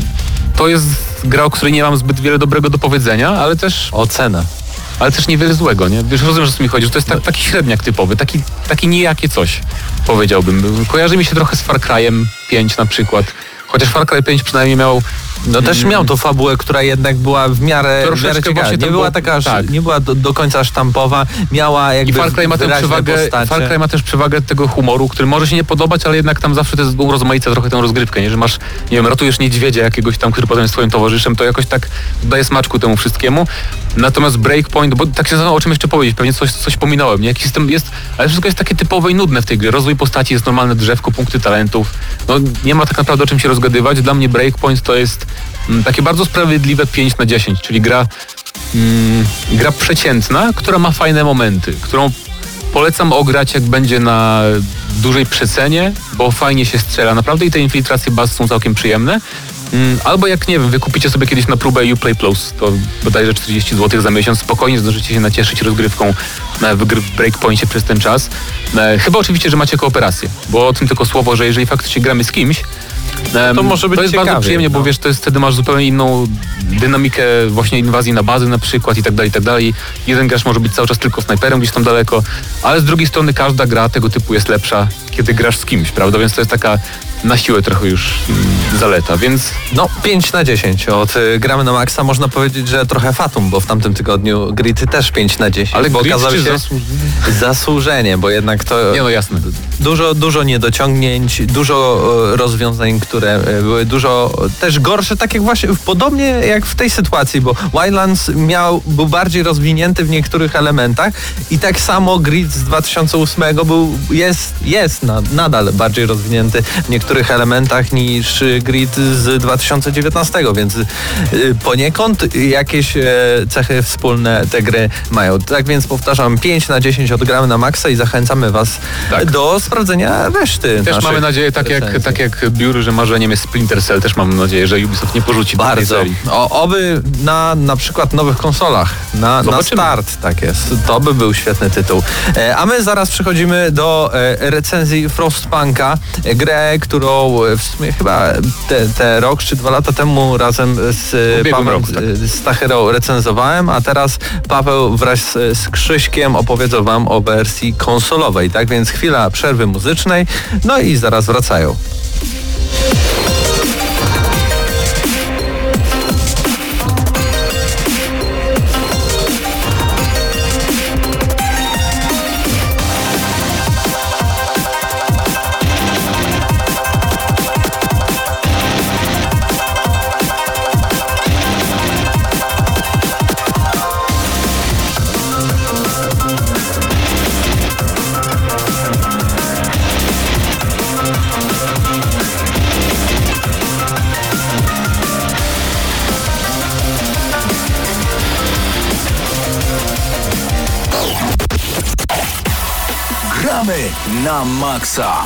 to jest gra, o której nie mam zbyt wiele dobrego do powiedzenia, ale też Ocena. Ale też niewiele złego, nie? Wiesz, rozumiem, że o co mi chodzi, że to jest tak, taki średniak typowy, taki, taki nijakie coś, powiedziałbym. Kojarzy mi się trochę z Far Cry'em 5 na przykład, chociaż Far Cry 5 przynajmniej miał No też miał to fabułę, która jednak była w miarę, w miarę ciekawa. Nie była taka, aż- tak. nie była do, do końca sztampowa, miała jakby I Far Cry ma tę przewagę, postacie. Far Cry ma też przewagę tego humoru, który może się nie podobać, ale jednak tam zawsze to jest urozmaica trochę tę rozgrywkę, nie? Że masz, nie wiem, ratujesz niedźwiedzia jakiegoś tam, który potem jest twoim towarzyszem, to jakoś tak daje smaczku temu wszystkiemu. Natomiast Breakpoint, bo tak się zastanawiam, o czym jeszcze powiedzieć, pewnie coś, coś pominąłem, nie? Jakiś system jest, ale wszystko jest takie typowe i nudne w tej grze. Rozwój postaci jest normalne drzewko, punkty talentów. No nie ma tak naprawdę o czym się rozgadywać. Dla mnie Breakpoint to jest mm, takie bardzo sprawiedliwe 5 na 10, czyli gra mm, gra przeciętna, która ma fajne momenty, którą polecam ograć jak będzie na dużej przecenie, bo fajnie się strzela naprawdę i te infiltracje baz są całkiem przyjemne. Mm, Albo jak nie wiem, wykupicie sobie kiedyś na próbę Uplay Plus, to bodajże 40 zł za miesiąc, spokojnie zdążycie się nacieszyć rozgrywką e, w Breakpointie przez ten czas. E, Chyba oczywiście, że macie kooperację, bo o tym tylko słowo, że jeżeli faktycznie gramy z kimś, To może być to jest bardzo ciekawie, przyjemnie, bo no. wiesz, to jest wtedy masz zupełnie inną dynamikę właśnie inwazji na bazy na przykład i tak dalej, i tak dalej. Jeden gracz może być cały czas tylko snajperem gdzieś tam daleko, ale z drugiej strony każda gra tego typu jest lepsza, kiedy grasz z kimś, prawda? Więc to jest taka na siłę trochę już mm, zaleta, więc No, 5 na 10 od y, Gramy na Maxa. Można powiedzieć, że trochę fatum, bo w tamtym tygodniu Grid też 5 na 10. ale bo czy się zasłużenie? zasłużenie, bo jednak to Nie no jasne. Dużo, dużo niedociągnięć, dużo e, rozwiązań, które e, były dużo też gorsze, tak jak właśnie, podobnie jak w tej sytuacji, bo Wildlands miał, był bardziej rozwinięty w niektórych elementach i tak samo Grid z 2008 był, jest, jest na, nadal bardziej rozwinięty w niektórych elementach niż Grid z 2019, więc y, poniekąd jakieś e, cechy wspólne te gry mają. Tak więc powtarzam, 5 na 10 odgramy na maksa i zachęcamy Was Tak. do sprawdzenia reszty. Też mamy nadzieję, tak jak, tak jak biur, że marzeniem jest Splinter Cell, też mam nadzieję, że Ubisoft nie porzuci tej Bardzo. serii. O, oby na na przykład nowych konsolach, na, na start, tak jest. To by był świetny tytuł. E, a my zaraz przechodzimy do e, recenzji Frostpunka, e, grę, którą e, w sumie chyba te, te rok czy dwa lata temu razem z e, Pawłem roku, tak. z recenzowałem, a teraz Paweł wraz z, z Krzyśkiem opowiedzą wam o wersji konsolowej. Tak więc chwila przerwy muzycznej, no i zaraz wracają. Gramy na maksa.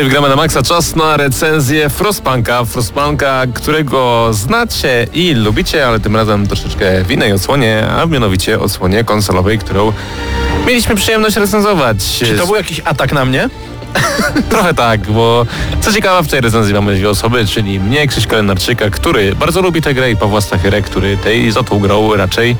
I wgramy na maksa czas na recenzję Frostpunka. Frostpunka, którego znacie i lubicie, ale tym razem troszeczkę w innej odsłonie, a mianowicie odsłonie konsolowej, którą mieliśmy przyjemność recenzować. Czy to był jakiś atak na mnie? *laughs* Trochę tak, bo co ciekawe w tej recenzji mamy dwie osoby, czyli mnie, Krzyśka Lenarczyka, który bardzo lubi tę grę i Pawła Stachyrę, który tej za tą grą raczej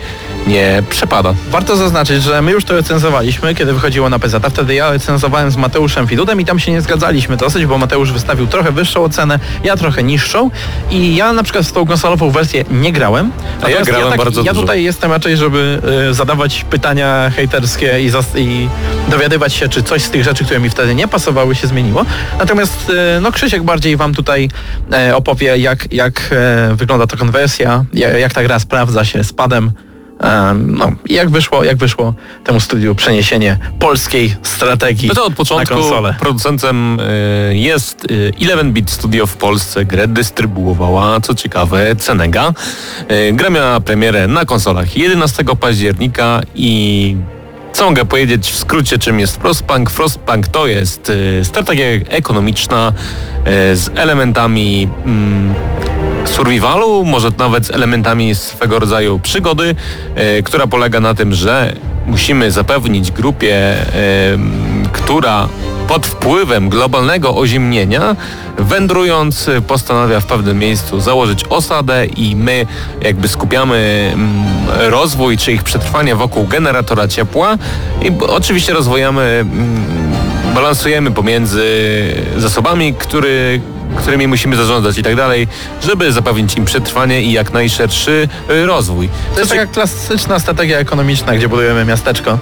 nie przepada. Warto zaznaczyć, że my już to recenzowaliśmy, kiedy wychodziło na PZ. Wtedy ja recenzowałem z Mateuszem Filudem i tam się nie zgadzaliśmy dosyć, bo Mateusz wystawił trochę wyższą ocenę, ja trochę niższą i ja na przykład w tą konsolową wersję nie grałem. A ja grałem tak, bardzo Ja dużo. tutaj jestem raczej, żeby y, zadawać pytania hejterskie i, i dowiadywać się, czy coś z tych rzeczy, które mi wtedy nie pasowały, się zmieniło. Natomiast y, no Krzysiek bardziej wam tutaj e, opowie, jak, jak wygląda ta konwersja, jak, jak ta gra sprawdza się z padem. No, jak wyszło, jak wyszło temu studiu przeniesienie polskiej strategii No to od na początku konsolę. producentem y, jest y, 11-bit Studio w Polsce. Grę dystrybuowała, co ciekawe, Cenega. Y, Gra miała premierę na konsolach 11 października i co mogę powiedzieć w skrócie, czym jest Frostpunk? Frostpunk to jest y, strategia ekonomiczna y, z elementami mm, survivalu, może nawet z elementami swego rodzaju przygody, e, która polega na tym, że musimy zapewnić grupie, e, która pod wpływem globalnego oziemnienia, wędrując, postanawia w pewnym miejscu założyć osadę i my jakby skupiamy mm, rozwój czy ich przetrwanie wokół generatora ciepła i oczywiście rozwojamy, mm, balansujemy pomiędzy zasobami, który, którymi musimy zarządzać i tak dalej, żeby zapewnić im przetrwanie i jak najszerszy y, rozwój. To jest taka klasyczna strategia ekonomiczna, gdzie budujemy miasteczko.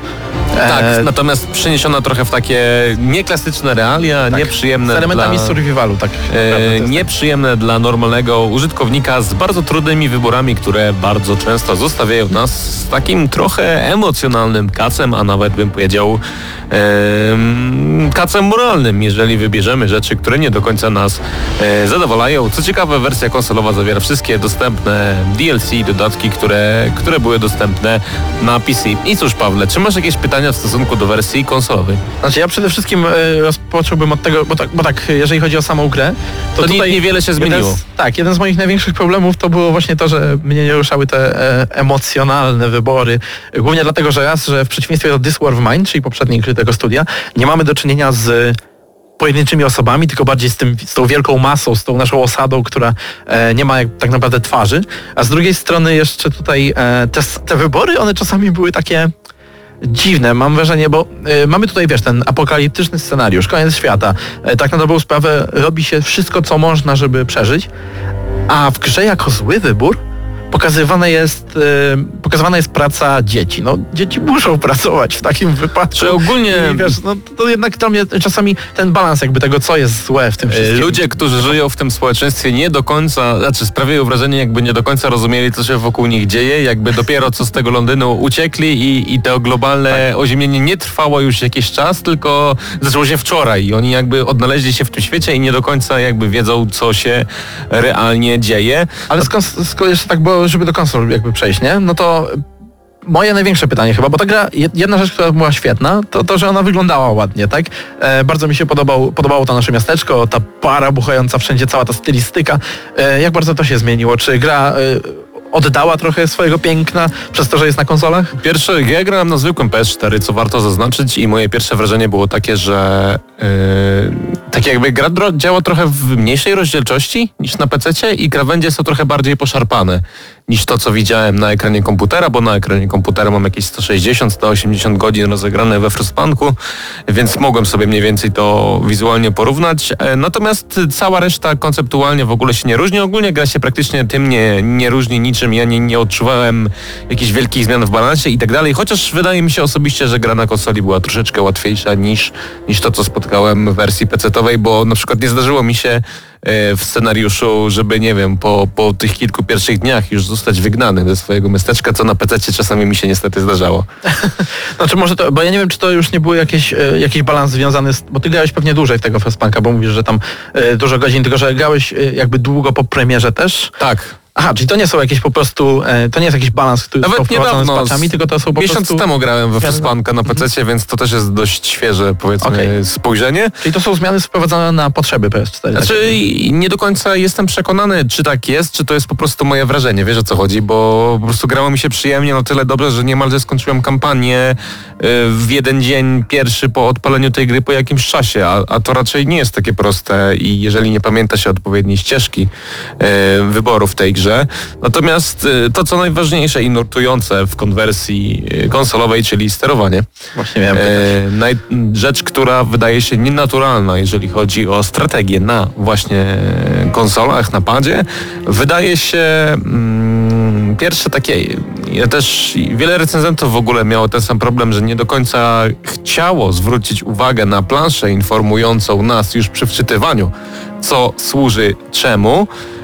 tak, E, natomiast przeniesiona trochę w takie nieklasyczne realia, tak, nieprzyjemne Z elementami dla... survivalu, tak. E, jest nieprzyjemne dla normalnego użytkownika z bardzo trudnymi wyborami, które bardzo często zostawiają nas z takim trochę emocjonalnym kacem, a nawet bym powiedział em, kacem moralnym, jeżeli wybierzemy rzeczy, które nie do końca nas e, zadowalają. Co ciekawe, wersja konsolowa zawiera wszystkie dostępne DLC, dodatki, które, które były dostępne na PC. I cóż, Pawle, czy masz jakieś pytania w stosunku do wersji konsolowej? Znaczy ja przede wszystkim e, rozpocząłbym od tego, bo tak, bo tak jeżeli chodzi o samą grę, to, To tutaj niewiele się jeden zmieniło. Z, tak, jeden z moich największych problemów to było właśnie to, że mnie nie ruszały te e, emocjonalne wybory. Głównie dlatego, że raz, że w przeciwieństwie do This War of Mine, czyli poprzedniej gry tego studia, nie mamy do czynienia z pojedynczymi osobami, tylko bardziej z, tym, z tą wielką masą, z tą naszą osadą, która e, nie ma jak, tak naprawdę twarzy. A z drugiej strony jeszcze tutaj e, te, te wybory, one czasami były takie dziwne, mam wrażenie, bo y, mamy tutaj, wiesz, ten apokaliptyczny scenariusz, koniec świata. Y, tak na dobrą sprawę robi się wszystko, co można, żeby przeżyć, a w grze jako zły wybór pokazywane jest, y, pokazywana jest praca dzieci. No, dzieci muszą pracować w takim wypadku. Czy ogólnie- I wiesz, no, to jednak dla mnie czasami ten balans jakby tego, co jest złe w tym E, wszystkim. Ludzie, którzy żyją w tym społeczeństwie nie do końca, znaczy sprawiają wrażenie jakby nie do końca rozumieli, co się wokół nich dzieje, jakby dopiero co z tego Londynu uciekli i, i to globalne oziemienie nie trwało już jakiś czas, tylko zaczęło się wczoraj i oni jakby odnaleźli się w tym świecie i nie do końca jakby wiedzą, co się realnie dzieje. Ale skąd, skąd jeszcze tak było, żeby do konsol jakby przejść, nie? No to moje największe pytanie chyba, bo ta gra, jed- jedna rzecz, która była świetna, to to, że ona wyglądała ładnie, tak? E, bardzo mi się podobał, podobało to nasze miasteczko, ta para buchająca wszędzie, cała ta stylistyka. E, jak bardzo to się zmieniło? Czy gra e, oddała trochę swojego piękna przez to, że jest na konsolach? Pierwsze, ja grałem na zwykłym PS4, co warto zaznaczyć i moje pierwsze wrażenie było takie, że yy, tak jakby gra działa trochę w mniejszej rozdzielczości niż na PC i krawędzie są trochę bardziej poszarpane niż to, co widziałem na ekranie komputera, bo na ekranie komputera mam jakieś 160-180 godzin rozegrane we Frostpunku, więc mogłem sobie mniej więcej to wizualnie porównać. E, Natomiast cała reszta konceptualnie w ogóle się nie różni. Ogólnie gra się praktycznie tym nie, nie różni niczym. Ja nie, nie odczuwałem jakichś wielkich zmian w balansie i tak dalej, chociaż wydaje mi się osobiście, że gra na konsoli była troszeczkę łatwiejsza niż, niż to, co spotkałem w wersji PC-owej, bo na przykład nie zdarzyło mi się w scenariuszu, żeby nie wiem, po, po tych kilku pierwszych dniach już zostać wygnany ze swojego miasteczka, co na PC czasami mi się niestety zdarzało. *laughs* Znaczy może to, bo ja nie wiem, czy to już nie był jakiś, e, jakiś balans związany z, bo ty grałeś pewnie dłużej w tego Frostpunka, bo mówisz, że tam e, dużo godzin, tylko że grałeś e, jakby długo po premierze też. Tak. Aha, czyli to nie są jakieś po prostu, e, to nie jest jakiś balans, który Nawet wprowadzony niedawno, z patchami, tylko to są po Miesiąc prostu... temu grałem we. Frostpunka na PC, więc to też jest dość świeże, powiedzmy, Okej. spojrzenie. Czyli to są zmiany sprowadzone na potrzeby PS4. Znaczy, nie do końca jestem przekonany, czy tak jest, czy to jest po prostu moje wrażenie. Wiesz o co chodzi, bo po prostu grało mi się przyjemnie na tyle dobrze, że niemalże skończyłem kampanię y, w jeden dzień pierwszy po odpaleniu tej gry po jakimś czasie, a, a to raczej nie jest takie proste i jeżeli nie pamięta się odpowiedniej ścieżki y, wyboru w tej grze. Natomiast y, to, co najważniejsze i nurtujące w konwersji y, konsolowej, czyli sterowanie. Właśnie miałem E, rzecz, która wydaje się nienaturalna, jeżeli chodzi o strategię na właśnie konsolach, na padzie, wydaje się mm, pierwsze takie, ja też wiele recenzentów w ogóle miało ten sam problem, że nie do końca chciało zwrócić uwagę na planszę informującą nas już przy wczytywaniu, co służy czemu, Em,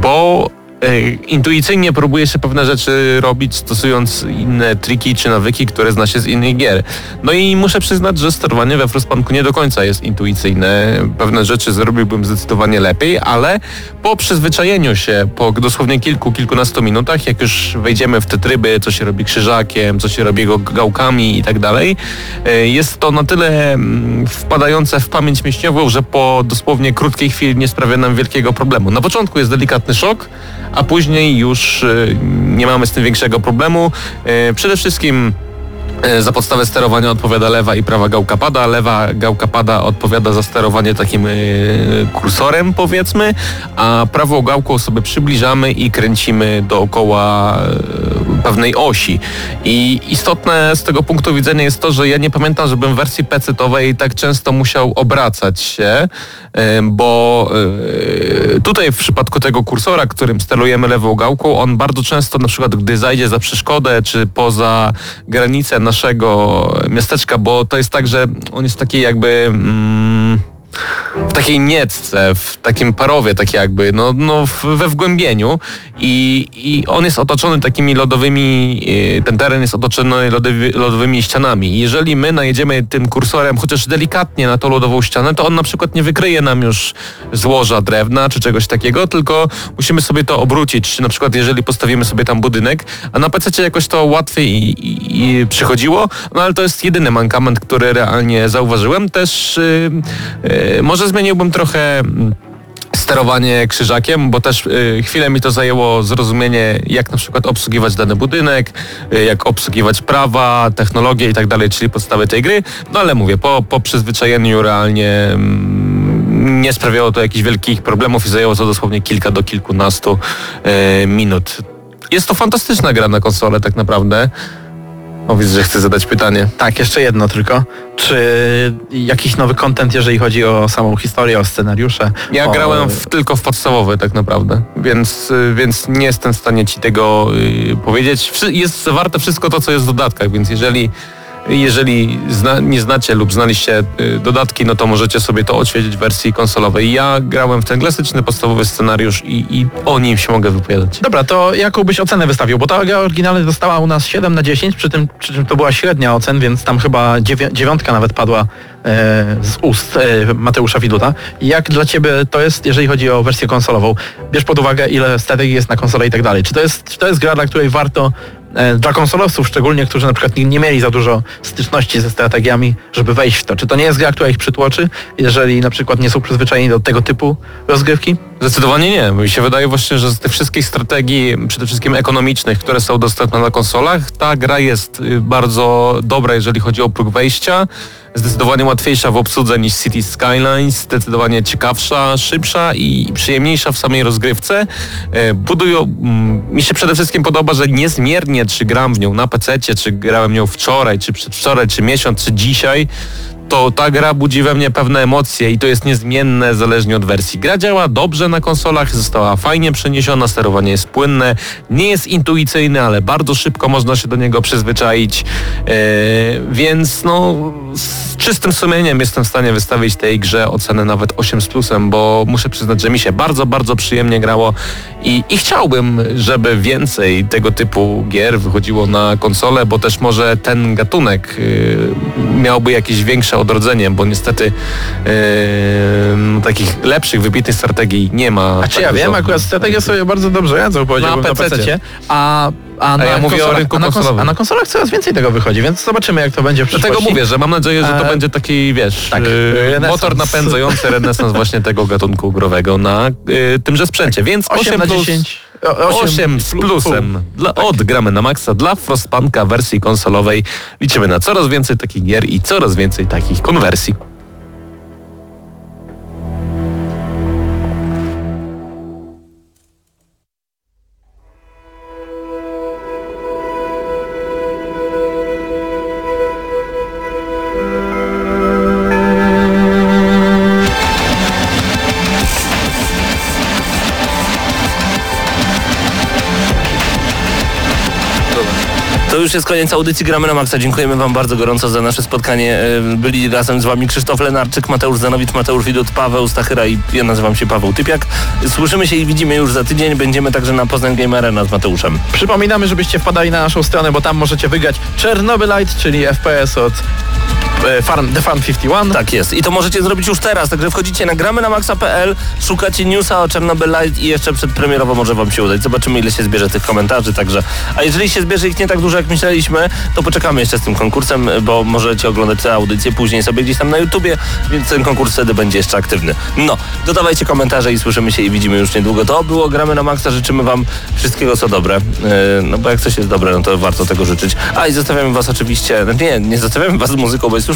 bo intuicyjnie próbuje się pewne rzeczy robić, stosując inne triki czy nawyki, które zna się z innych gier. No i muszę przyznać, że sterowanie we Frostpunku nie do końca jest intuicyjne. Pewne rzeczy zrobiłbym zdecydowanie lepiej, ale po przyzwyczajeniu się, po dosłownie kilku, kilkunastu minutach, jak już wejdziemy w te tryby, co się robi krzyżakiem, co się robi go gałkami i tak dalej, e, jest to na tyle mm, wpadające w pamięć mięśniową, że po dosłownie krótkiej chwili nie sprawia nam wielkiego problemu. Na początku jest delikatny szok, a później już e, nie mamy z tym większego problemu. E, Przede wszystkim e, za podstawę sterowania odpowiada lewa i prawa gałka pada. Lewa gałka pada odpowiada za sterowanie takim kursorem powiedzmy, a prawą gałką sobie przybliżamy i kręcimy dookoła pewnej osi. I istotne z tego punktu widzenia jest to, że ja nie pamiętam, żebym w wersji PC-towej tak często musiał obracać się, bo e, tutaj w przypadku tego kursora, którym sterujemy lewą gałką, on bardzo często na przykład gdy zajdzie za przeszkodę, czy poza granicę naszego miasteczka, bo to jest tak, że on jest taki jakby... Mm, w takiej niecce, w takim parowie, tak jakby, no, no we wgłębieniu i, i on jest otoczony takimi lodowymi, e, ten teren jest otoczony lodowy, lodowymi ścianami. Jeżeli my najedziemy tym kursorem chociaż delikatnie na tą lodową ścianę, to on na przykład nie wykryje nam już złoża drewna czy czegoś takiego, tylko musimy sobie to obrócić, na przykład jeżeli postawimy sobie tam budynek, a na PC jakoś to łatwiej i, i, i przychodziło, no ale to jest jedyny mankament, który realnie zauważyłem. Też y, y, może zmieniłbym trochę mm, sterowanie krzyżakiem, bo też y, chwilę mi to zajęło zrozumienie, jak na przykład obsługiwać dany budynek, y, jak obsługiwać prawa, technologię i tak dalej, czyli podstawy tej gry. No ale mówię, po, po przyzwyczajeniu realnie mm, nie sprawiało to jakichś wielkich problemów i zajęło to dosłownie kilka do kilkunastu y, minut. Jest to fantastyczna gra na konsolę tak naprawdę. O, widzę, że chcę zadać pytanie. Tak, jeszcze jedno tylko. Czy jakiś nowy content, jeżeli chodzi o samą historię, o scenariusze? Ja o... grałem w, tylko w podstawowy tak naprawdę, więc, y, więc nie jestem w stanie ci tego y, powiedzieć. Jest zawarte wszystko to, co jest w dodatkach, więc jeżeli, jeżeli zna, nie znacie lub znaliście y, dodatki, no to możecie sobie to odświeżyć w wersji konsolowej. Ja grałem w ten klasyczny, podstawowy scenariusz i, i o nim się mogę wypowiadać. Dobra, to jaką byś ocenę wystawił? Bo ta gra oryginalna dostała u nas 7 na 10, przy tym, przy czym to była średnia ocen, więc tam chyba dziewię- dziewiątka nawet padła e, z ust e, Mateusza Widuta. Jak dla Ciebie to jest, jeżeli chodzi o wersję konsolową? Bierz pod uwagę, ile strategii jest na konsolę i tak dalej. Czy to jest, czy to jest gra, dla której warto, dla konsolowców szczególnie, którzy na przykład nie, nie mieli za dużo styczności ze strategiami, żeby wejść w to? Czy to nie jest gra, która ich przytłoczy, jeżeli na przykład nie są przyzwyczajeni do tego typu rozgrywki? Zdecydowanie nie. Mi się wydaje właśnie, że z tych wszystkich strategii, przede wszystkim ekonomicznych, które są dostępne na konsolach, ta gra jest y, bardzo dobra, jeżeli chodzi o próg wejścia. Zdecydowanie łatwiejsza w obsłudze niż City Skylines, zdecydowanie ciekawsza, szybsza i przyjemniejsza w samej rozgrywce. E, Budują, mm, mi się przede wszystkim podoba, że niezmiernie czy gram w nią na PC, czy grałem nią wczoraj, czy przedwczoraj, czy miesiąc, czy dzisiaj, to ta gra budzi we mnie pewne emocje i to jest niezmienne zależnie od wersji. Gra działa dobrze na konsolach, została fajnie przeniesiona, sterowanie jest płynne, nie jest intuicyjne, ale bardzo szybko można się do niego przyzwyczaić, e, więc no z czystym sumieniem jestem w stanie wystawić tej grze ocenę nawet 8 z plusem, bo muszę przyznać, że mi się bardzo, bardzo przyjemnie grało i, i chciałbym, żeby więcej tego typu gier wychodziło na konsolę, bo też może ten gatunek y, miałby jakieś większe odrodzenie, bo niestety e, no, takich lepszych, wybitnych strategii nie ma. A czy tak ja dużo. wiem, akurat strategie sobie bardzo dobrze radzą, powiedziałbym na, Na PC-cie. PC-cie, a, a, na ja mówię o rynku a, na kons- konsolowym. a na konsolach coraz więcej tego wychodzi, więc zobaczymy jak to będzie w przyszłości. Dlatego mówię, że mam nadzieję, że to E, będzie taki, wiesz, tak, renesans. motor napędzający renesans właśnie tego gatunku growego na tymże sprzęcie. Więc 8 8 na plus, 10. 8 z plusem. Dla, Od gramy na maksa dla Frostpunka wersji konsolowej. Liczymy na coraz więcej takich gier i coraz więcej takich konwersji. Jest koniec audycji Gramy na Maxa. Dziękujemy Wam bardzo gorąco za nasze spotkanie. E, Byli razem z Wami Krzysztof Lenarczyk, Mateusz Zanowicz, Mateusz Widut, Paweł Stachyra i ja nazywam się Paweł Typiak. Słyszymy się i widzimy już za tydzień. Będziemy także na Poznań Game Arena z Mateuszem. Przypominamy, żebyście wpadali na naszą stronę, bo tam możecie wygrać Chernobylite, czyli FPS od Farm, The Farm 51. Tak jest. I to możecie zrobić już teraz. Także wchodzicie na gramy na maxa.pl, szukacie newsa o Czernobylite i jeszcze przedpremierowo może Wam się udać. Zobaczymy, ile się zbierze tych komentarzy. Także, a jeżeli się zbierze ich nie tak dużo, jak myśleliśmy, to poczekamy jeszcze z tym konkursem, bo możecie oglądać tę audycję później sobie gdzieś tam na YouTubie, więc ten konkurs wtedy będzie jeszcze aktywny. No, dodawajcie komentarze i słyszymy się i widzimy już niedługo. To było Gramy na Maxa. Życzymy Wam wszystkiego, co dobre. Yy, no bo jak coś jest dobre, no to warto tego życzyć. A i zostawiamy Was oczywiście, nie, nie zostawiamy Was z muzyką, bo jest już